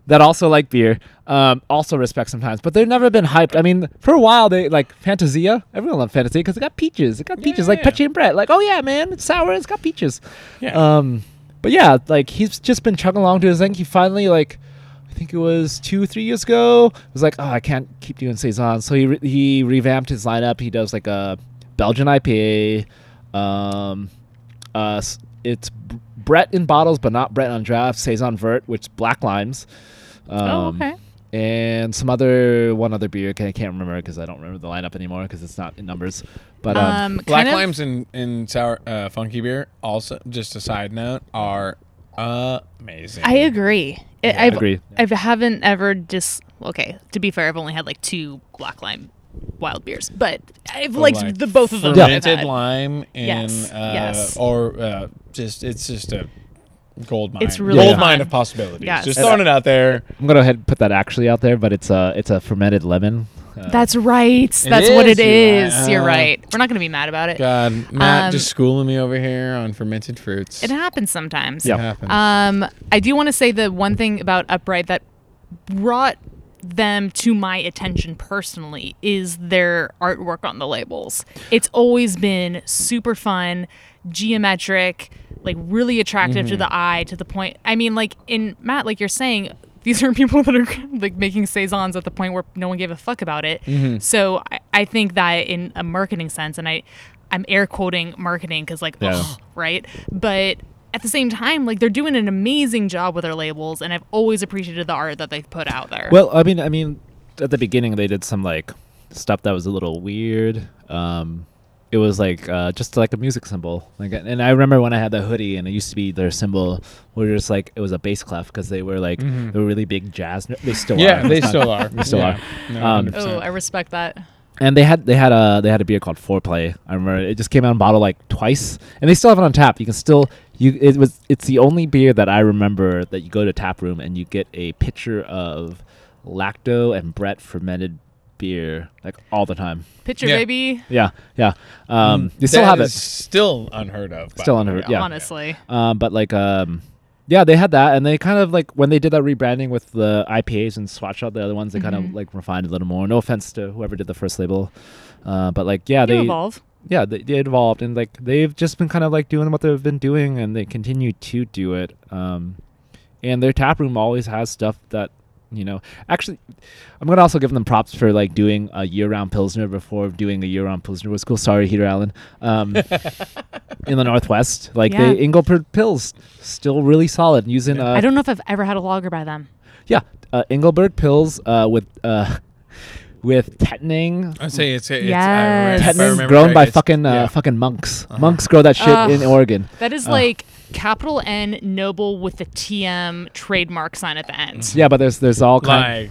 that also like beer, um, also respect sometimes, but they've never been hyped. I mean, for a while they like Fantasia. Everyone loved Fantasia because it got peaches. It got peaches like Yeah. And Brett. Like, oh yeah, man, it's sour. It's got peaches. Yeah. Um, but yeah, like he's just been chugging along to his thing. He finally like. I think it was two, three years ago. Was like, oh, I can't keep doing saison. so he re- he revamped his lineup. He does like a Belgian IPA. Um, uh, it's Brett in bottles, but not Brett on draft. Saison Vert, which is black limes. Um, oh, okay. And some other one other beer. I can't remember because I don't remember the lineup anymore because it's not in numbers. But um, Um, Black kind of- limes and, and sour uh, funky beer. Also, just a side note, are amazing. I agree. I Yeah. I've, Agree. I haven't ever just okay. To be fair, I've only had like two black lime wild beers, but I've But, liked like, the both of them. that Fermented had. lime and Yes, uh, yes. or uh, just it's just a gold mine. It's really gold fun. mine of possibilities. Yes. Just throwing it out there. I'm gonna go ahead and put that actually out there. But it's a it's a fermented lemon. Uh, That's right. That's what is, it you're right. You're right. We're not going to be mad about it. God, Matt Um, just schooling me over here on fermented fruits. It happens sometimes. Yeah. It happens. Um, I do want to say the one thing about Upright that brought them to my attention personally is their artwork on the labels. It's always been super fun, geometric, like really attractive to the eye to the point. I mean, like in Matt, like you're saying, these are people that are like making saisons at the point where no one gave a fuck about it. Mm-hmm. So I, I think that in a marketing sense, and I, I'm air quoting marketing because like, Yeah. right? But at the same time, like they're doing an amazing job with their labels, and I've always appreciated the art that they've put out there. Well, I mean, I mean, at the beginning they did some like stuff that was a little weird. Um, it was like uh, just like a music symbol. Like, and I remember when I had the hoodie, and it used to be their symbol, where just like it was a bass clef because they were like Mhm. they were really big jazz. They still Yeah, are. they still are. They still Yeah. are. No, Um, oh, I respect that. And they had they had a they had a beer called Foreplay. I remember it just came out in bottle like twice, and they still have it on tap. You can still you it was it's the only beer that I remember that you go to tap room and you get a pitcher of lacto and Brett fermented beer like all the time. Picture Yeah. baby, Yeah, yeah. Um, Mm, you still that have is it, Still unheard of. by Still the unheard- way. yeah. honestly. um, but like um, yeah, they had that, and they kind of like when they did that rebranding with the IPAs and swatch out the other ones, they kind of Mhm. like refined a little more. No offense to whoever did the first label, uh, but like yeah, You they evolve. yeah they, they evolved and like they've just been kind of like doing what they've been doing and they continue to do it um and their tap room always has stuff that you know actually i'm gonna also give them props for like doing a year-round pilsner before doing a year-round pilsner was cool sorry heater allen um in the northwest like Yeah. the engelberg pils still really solid using Yeah. uh I don't know if I've ever had a lager by them. yeah uh engelberg pils uh with uh with Tettnang I'd say it's, it's Yes. I remember- if I remember grown right, by it's- fucking uh, yeah. fucking monks. Uh-huh. Monks grow that shit in Oregon. That is Oh. like capital N Noble with the TM trademark sign at the end. Yeah, but there's there's all kind. like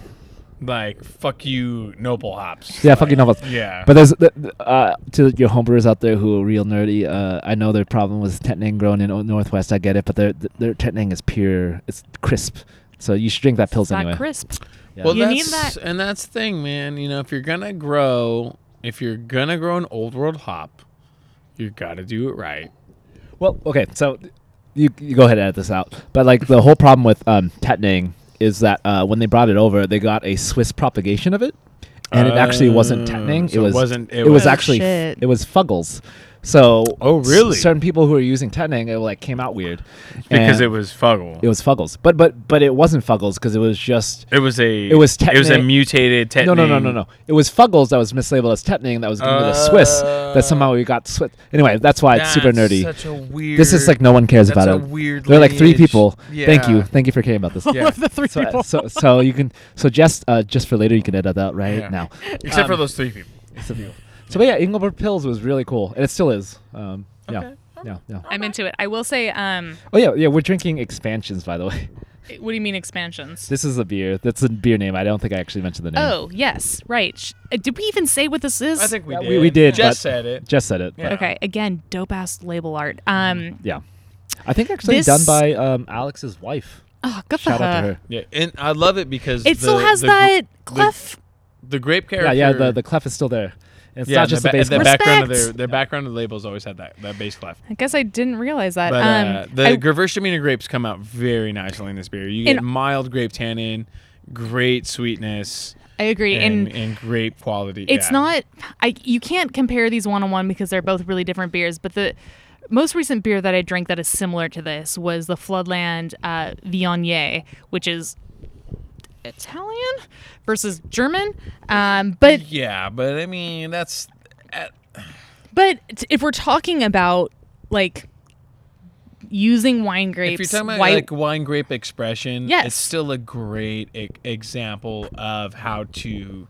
like fuck you noble hops. Yeah, Like, you noble. Yeah. But there's the- the, uh, to your homebrewers out there who are real nerdy. Uh, I know their problem was Tettnang grown in o- Northwest. I get it, but their their Tettnang is pure. It's crisp. So you should drink that pills It's anyway. Crisp. Yeah. Well, You that's, need that- and that's the thing, man. You know, if you're gonna grow, if you're gonna grow an old world hop, you gotta do it right. Well, okay, so you you go ahead and edit this out. But like the whole problem with um, Tettnang is that uh, when they brought it over, they got a Swiss propagation of it, and it actually wasn't Tettnang. so it it was wasn't- It, it was was- actually Shit. it was fuggles. So Oh, really? certain people who were using Tettnang, it like came out weird Because it was fuggle. it was fuggles. But but but it wasn't fuggles because it was just It was a. It was It was a mutated Tettnang. no no no no no. It was fuggles that was mislabeled as Tettnang that was given to the Swiss. That somehow we got Swiss. Anyway, that's why it's super nerdy. Such a weird. This is like no one cares that's about a it. weird. They're like three lineage. people. Thank you, thank you for caring about this. Yeah. The three So, people. so, so you can so just uh, just for later you can edit that out right Yeah. now. Except for Um, those three people. So, so but yeah, Engelberg Pils was really cool, and it still is. Um, yeah, Okay. yeah, yeah. I'm into it. I will say, um, Oh yeah, yeah. We're drinking expansions, by the way. what do you mean expansions? This is a beer. That's a beer name. I don't think I actually mentioned the name. Oh, yes, right. Sh- uh, Did we even say what this is? I think we Yeah, did. we- we did, Just said it. just said it. Yeah. Okay, again, dope ass label art. Um, yeah. I think actually This- done by um, Alex's wife. oh, good for Shout out to her. her. Yeah, and I love it because It still has the that the- clef. The grape character. Yeah, yeah. The the clef is still there. It's yeah, not just the, the ba- base. the clef. background of Respect. their their background of the labels always had that that base clef. I guess I didn't realize that. But um, uh, the I- Gewürztraminer grapes come out very nicely in this beer. You get mild grape tannin, great sweetness, I agree, and, and, and great quality. it's Yeah. not. I you can't compare these one on one because they're both really different beers. But the most recent beer that I drank that is similar to this was the Floodland uh, Viognier, which is Italian versus German. Um, but Yeah, but I mean that's uh, but if we're talking about like using wine grapes, if you're talking about white, like wine grape expression, Yes. it's still a great e- example of how to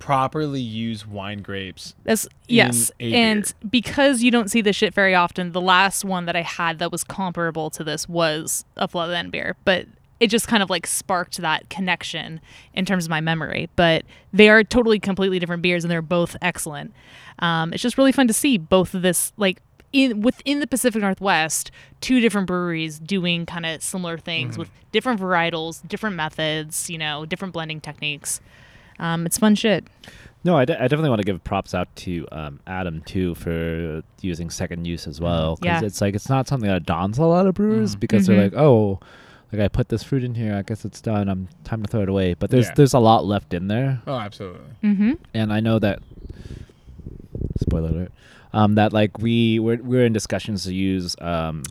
properly use wine grapes. That's yes, and because you don't see this shit very often, the last one that I had that was comparable to this was a Floodland beer, but it just kind of like sparked that connection in terms of my memory. But they are totally completely different beers, and they're both excellent. Um, it's just really fun to see both of this like. In, within the Pacific Northwest, two different breweries doing kind of similar things with different varietals, different methods, you know, different blending techniques. Um, it's fun shit. No, I, de- I definitely want to give props out to um, Adam too for using second use as well. Because Yeah. it's like it's not something that dawns a lot of brewers Mm. because Mhm. they're like, oh, like I put this fruit in here, I guess it's done. I'm time to throw it away. But there's Yeah. there's a lot left in there, Oh, absolutely. Mm-hmm. and I know that. Spoiler alert. Um, that like we we're we're in discussions to use um,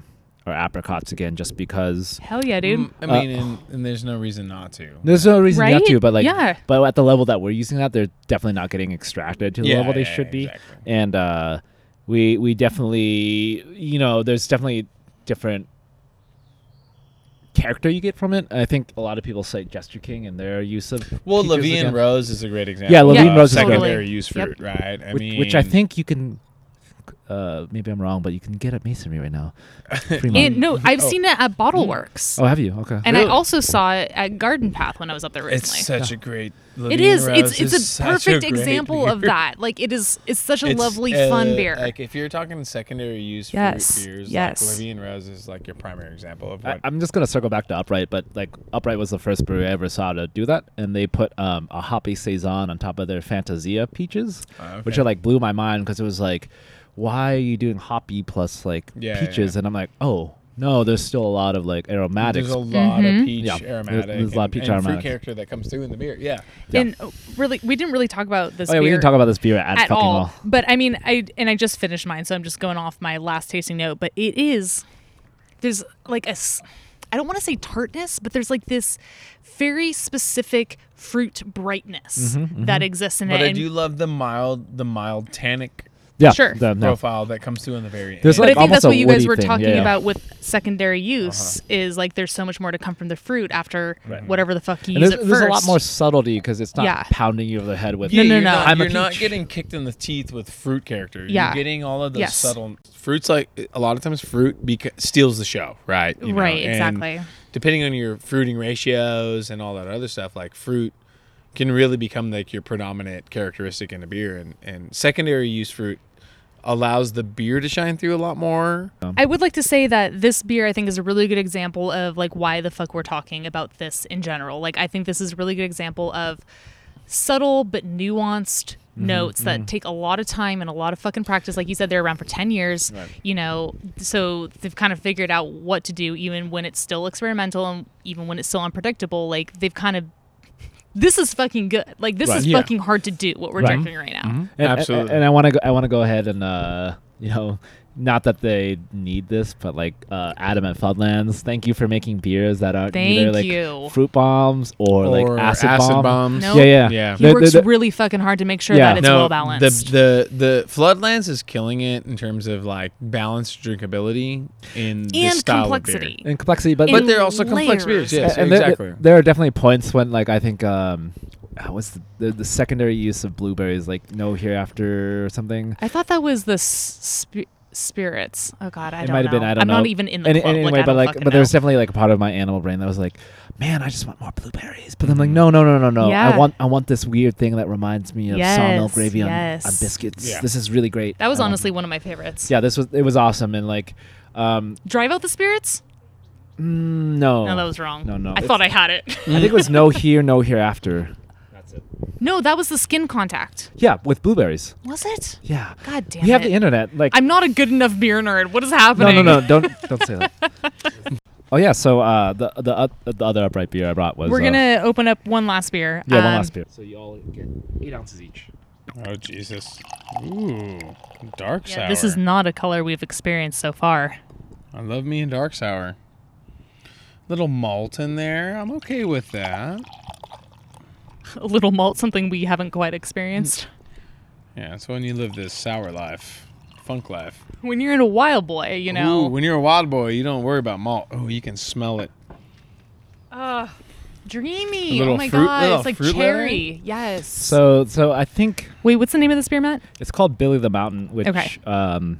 or apricots again, just because Hell yeah, dude. Mm, I Uh, mean, and, and there's no reason not to. there's no reason not to. But like, Yeah. but at the level that we're using that, they're definitely not getting extracted to the Yeah, level they yeah, should be. exactly. And uh, we we definitely, you know, there's definitely different character you get from it. I think a lot of people cite Jester King and their use of Well, Levine again. Rose is a great example. Yeah, Levine of Rose is a great. secondary Totally. use Yep. fruit, right? I which, mean, which I think you can. Uh, maybe I'm wrong, but you can get at Masonry right now. Fremont. And no, I've Oh. seen it at Bottle Works. oh, have you? Okay. And I also saw it at Garden Path when I was up there recently. it's recently. such a great. It Levine is. Rose It's it's is a perfect great example of that. Like it is. It's such a It's, lovely, uh, fun beer. Like if you're talking secondary use Yes, fruit beers, yes. like Levine Rose is like your primary example of I, what. I'm just gonna circle back to Upright, but like Upright was the first brewery I ever saw to do that, and they put um, a hoppy saison on top of their Fantasia peaches, Oh, which are like blew my mind because it was like, why are you doing hoppy plus like Yeah, peaches? yeah. And I'm like, oh no, there's still a lot of like aromatics. There's a lot Mhm. of peach Yeah, aromatic. there's a lot of and- peach and aromatic. fruit character that comes through in the beer. Yeah. Yeah. And uh, really, we didn't really talk about this oh yeah, beer we didn't talk about this beer at, at fucking all. all. But I mean, I and I just finished mine, so I'm just going off my last tasting note. But it is there's like a I don't want to say tartness, but there's like this very specific fruit brightness Mm-hmm, that exists in But it. I and- do love the mild, the mild tannic Yeah, Sure. the- no. profile that comes through in the very There's end. but I think that's what you guys were thing, talking yeah, yeah. about with secondary use uh-huh. is like there's so much more to come from the fruit after Right. whatever the fuck you And use there's, it there's a lot more subtlety because it's not Yeah. pounding you over the head with. Yeah, No, no, you're no. Not, I'm you're not getting kicked in the teeth with fruit character. Yeah. You're getting all of those Yes. subtle fruits. Like a lot of times, fruit beca- steals the show, right? You know, right, and exactly. Depending on your fruiting ratios and all that other stuff, like fruit can really become like your predominant characteristic in a beer, and and secondary use fruit allows the beer to shine through a lot more. I would like to say that this beer I think is a really good example of like why the fuck we're talking about this in general. Like I think this is a really good example of subtle but nuanced Mm-hmm, notes that take a lot of time and a lot of fucking practice. Like you said, they're around for ten years. Right. You know, so they've kind of figured out what to do, even when it's still experimental and even when it's still unpredictable. Like they've kind of this is fucking good. Like this Right. is Yeah. fucking hard to do what we're Right. doing right now. And, Absolutely. And, and I want to go, I want to go ahead and uh, you know, not that they need this, but like uh, Adam at Floodlands, thank you for making beers that aren't either like you. fruit bombs or, like acid, acid bomb. bombs. Nope. Yeah, yeah, Yeah. He They're- works they're- really fucking hard to make sure Yeah. that it's well balanced. The, the the Floodlands is killing it in terms of like balanced drinkability in this and style complexity. of beer. and complexity, but But In they're also complex layers. beers. Yes, and there- exactly. There, are definitely points when like I think um, uh, what's the, the the secondary use of blueberries, like no hereafter or something. I thought that was the sp- spirits. Oh God, I it don't might have been. I don't I'm know. not even in the Any- club. anyway, like, but like, fucking but there's know. definitely like a part of my animal brain that was like, man, I just want more blueberries. But I'm like, no, no, no, no, no. I want, I want this weird thing that reminds me of sawmill gravy on, on biscuits. Yeah. This is really great. that was Um, honestly one of my favorites. yeah, this was it was awesome and like, um, Drive out the spirits? mm, no, No, that was wrong. No, no, I it's- thought I had it. I think it was no here, no hereafter. That's it. no, that was the skin contact. Yeah, with blueberries. Was it? Yeah, God damn it. we have it. the internet. Like, I'm not a good enough beer nerd. What is no, happening? no, no, no. don't don't say that. oh yeah, so uh, the the uh, the other upright beer I brought was We're uh, gonna open up one last beer. yeah one Um, last beer. So you all get eight ounces each. Oh Jesus! Ooh, dark Yeah, sour. this is not a color we've experienced so far. I love me a dark sour. Little malt in there. I'm okay with that. A little malt, something we haven't quite experienced. Yeah, it's when you live this sour life, funk life. When you're in a wild boy, you know. Ooh, when you're a wild boy, you don't worry about malt. Oh, you can smell it. Uh, dreamy. A little oh my fruit- god, little it's like fruit cherry. Yes. So so I think wait, what's the name of this beer, Matt? it's called Billy the Mountain, which Okay. um,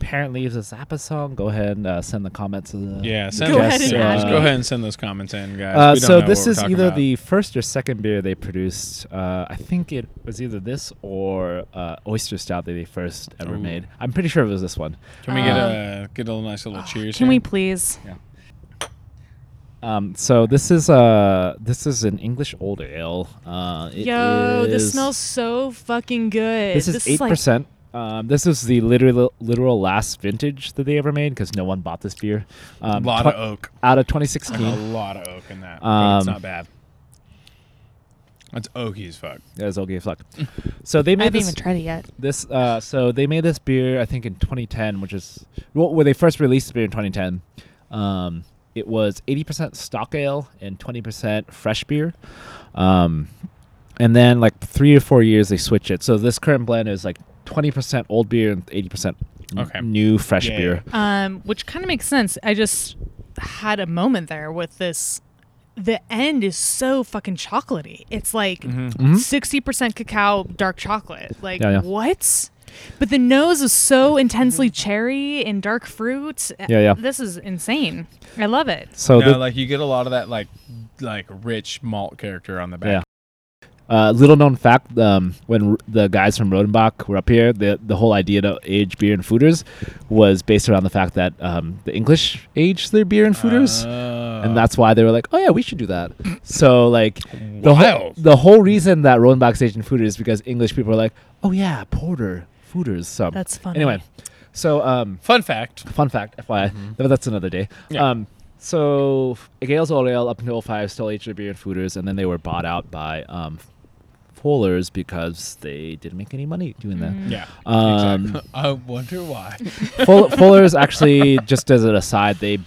apparently is a Zappa song. Go ahead and uh, send the comments. To the Yeah, send Go us, ahead and yeah, add just go ahead and send those comments in, guys. Uh, We don't so know this what we're is either about. the first or second beer they produced. Uh, I think it was either this or uh, oyster stout that they first ever Ooh. made. I'm pretty sure it was this one. Can we get Um, a get a nice little cheers? Can here? we please? Um, so this is uh this is an English old ale. Uh, it Yo, this smells so fucking good. This is eight like- percent. Um, this is the literal literal last vintage that they ever made because no one bought this beer. A Um, lot tw- of oak. out of 2016. A lot of oak in that. but it's Um, not bad. That's oaky as fuck. That is okay as fuck. so they made. I made haven't this even tried it yet. this uh so they made this beer I think in 2010 which is well when they first released the beer in 2010 um it was 80% stock ale and 20% fresh beer um and then like 3 or 4 years they switched it so this current blend is like 20% old beer and 80% Okay. new fresh Yeah, beer Um, which kind of makes sense. I just had a moment there with this. The end is so fucking chocolatey. It's like Mm-hmm. Mhm. 60 percent cacao, dark chocolate. Like Yeah, yeah. what? But the nose is so intensely cherry and dark fruit. Yeah, yeah. This is insane. I love it. so no, the, like you get a lot of that like like rich malt character on the back. Yeah. Uh, little known fact: um, when r- the guys from Rodenbach were up here, the the whole idea to age beer in foeders was based around the fact that um, the English aged their beer in foeders, Oh. and that's why they were like, "Oh yeah, we should do that." so like the whole the whole reason that Rodenbach's aged in foeders is because English people are like, "Oh yeah, porter foeders." So That's funny. anyway, so um, fun fact. Fun fact, FYI, but that's another day. Yeah. Um, so Gales Old Ale up until 05 still aged their beer in foeders, and then they were bought out by um, Fullers because they didn't make any money doing that. Yeah. Um, exactly. I wonder why. Full, Fuller's actually, just as an aside, they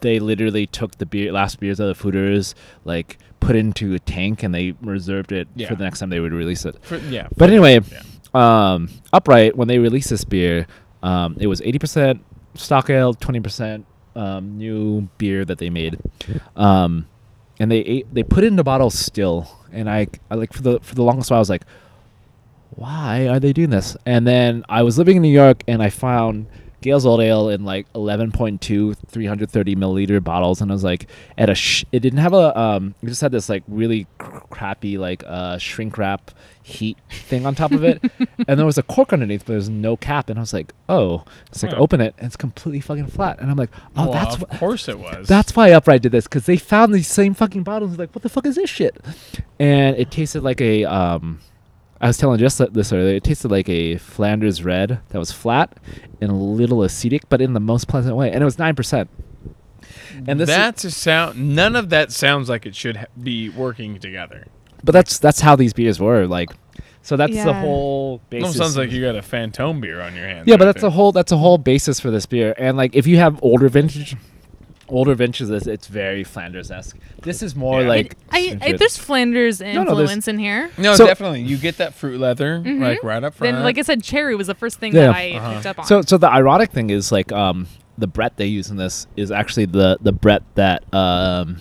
they literally took the beer last beers of the foeders, like put into a tank, and they reserved it Yeah. for the next time they would release it. For, yeah. But anyway, Yeah. um, Upright when they released this beer, um, it was eighty percent stock ale, twenty percent um, new beer that they made, um, and they ate, they put it in the bottle still. And I, I like for the for the longest while I was like, why are they doing this? And then I was living in New York and I found Gale's Old Ale in like 11.2 330 milliliter bottles, and I was like, at a sh- it didn't have a um, it just had this like really cr- crappy like uh shrink wrap heat thing on top of it, and there was a cork underneath, but there's no cap, and I was like, oh, it's like open it, and it's completely fucking flat, and I'm like, oh, well, that's of wh- course it was. that's why Upright did this because they found these same fucking bottles. Like, what the fuck is this shit? And it tasted like a. Um, I was telling just this earlier. It tasted like a Flanders Red that was flat and a little acidic, but in the most pleasant way. And it was nine percent. And this, is- that's a sound. None of that sounds like it should ha- be working together. but that's that's how these beers were like. So that's the Yeah. whole It sounds like you got a Fantome beer on your hands. yeah, but that's a there. whole that's a whole basis for this beer. And like, if you have older vintage, older vintages, it's- it's very Flanders esque. This is more Yeah. like I, I stringent. there's Flanders no, there's- influence in here. No, So- definitely. You get that fruit leather like right up front. Then, like I said, cherry was the first thing Yeah. that I Uh-huh. picked up on. So, so the ironic thing is like um, the Brett they use in this is actually the the Brett that um,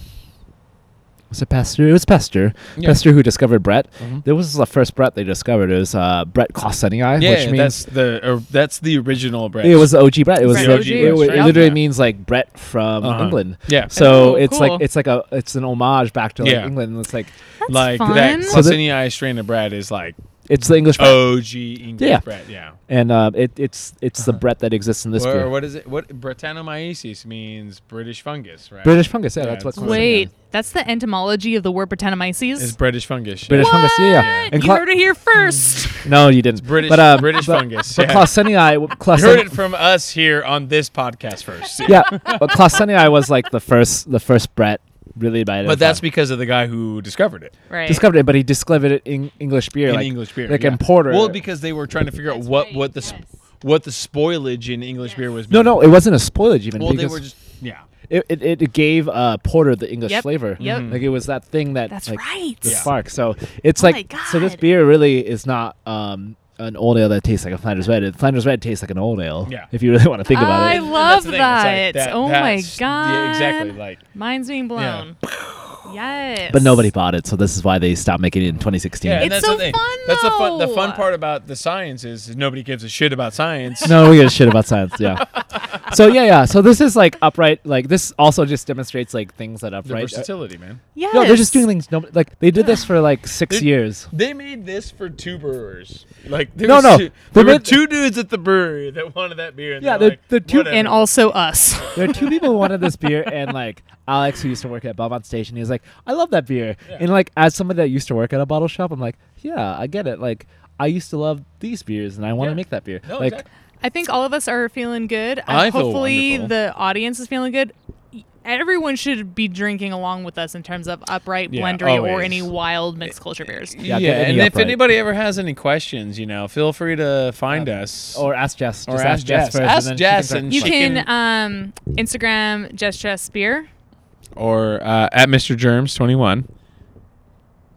was it Pester? It was Pester. Yeah. Pester who discovered Brett. Mhm. There was the first Brett they discovered. It was uh, Brett Claussenii, yeah, which means that's the or that's the original Brett. it was the OG Brett. It was Right, the- OG, it, that's it literally Yeah. means like Brett from Uh-huh. England. yeah, So Oh, it's cool. like it's like a it's an homage back to like Yeah. England. It's like That's like fun. that So strain of Brett is like it's the English Brett, OG English Yeah. bread. Yeah. and uh, it, it's it's the Uh-huh. Brett that exists in this or, beer. what is it? What Brettanomyces means British fungus, right? British fungus. Yeah, Yeah, that's what. it's- Claussenii Wait, that's the etymology of the word Brettanomyces? is British fungus. British yeah. fungus. Yeah, yeah. What? And you Cla- heard it here first. no, you didn't. British but, uh, British but, fungus. But yeah. Claussenii, You heard it from us here on this podcast first. yeah, but Claussenii was like the first, the first Brett really bad. But that's because of the guy who discovered it right. discovered it, but he discovered it in English beer, in like English beer, like yeah. in porter. Well, because they were trying to figure out what what the sp- what the spoilage in English beer was. no, no, it wasn't a spoilage even. Well, they were just yeah. it, it, it gave uh, porter the English Yep, flavor. yep. Mhm. Like it was that thing that That's like right. the Yeah. spark. So it's Oh like my so this beer really is not um an old ale that tastes like a Flanders Red. It- Flanders Red tastes like an old ale. Yeah. If you really want to think about I it. I love that. like that- Oh my god. Yeah, exactly. Like Mind's being blown. Yes. But nobody bought it, so this is why they stopped making it in 2016. yeah, and It's that's so the thing. fun, That's the fun. The fun part about the science is nobody gives a shit about science. no, we give a shit about science. Yeah. so yeah, yeah. So this is like upright. Like this also just demonstrates like things that The upright. uh, versatility, man. Yes. no, they're just doing things. No, like they did this for like six They- years. They made this for two brewers. Like there No, was no, two, they there were two dudes at the brewery that wanted that beer. And Yeah, they're the- like, the two- And also us. There are two people who wanted this beer, and like Alex, who used to work at Belmont Station, he was like, "I love that beer." Yeah. And like as somebody that used to work at a bottle shop, I'm like, "Yeah, I get it." Like I used to love these beers, and I want to Yeah. make that beer. No, like exactly. I think all of us are feeling good. I and feel hopefully wonderful. the audience is feeling good. Everyone should be drinking along with us in terms of upright Yeah, blendery or any wild mixed culture beers. Yeah, Yeah, get any and if anybody ever has any questions, you know, feel free to find us. Or ask Jess. Or Just ask Jess. first, Ask and Jess start and You can um, Instagram Jess Jess Beer. or uh, at Mr. Germs twenty one.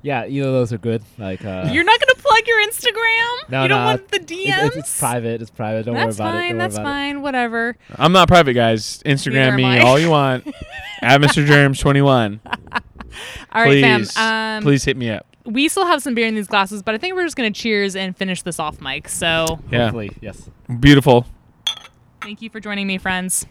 Yeah, either of those are good. Like uh, You're not gonna plug your Instagram. No, you don't no, want the it- DMs. it's, it's private. It's private. Don't that's worry about it. That's fine. Don't That's worry about it. fine. Whatever. I'm not private, guys. Instagram Neither me all you want. at Mr. Germs twenty one. All right, fam. Please, Um, please hit me up. we still have some beer in these glasses, but I think we're just gonna cheers and finish this off, Mike. So Yeah, Hopefully, yes. beautiful. thank you for joining me, friends.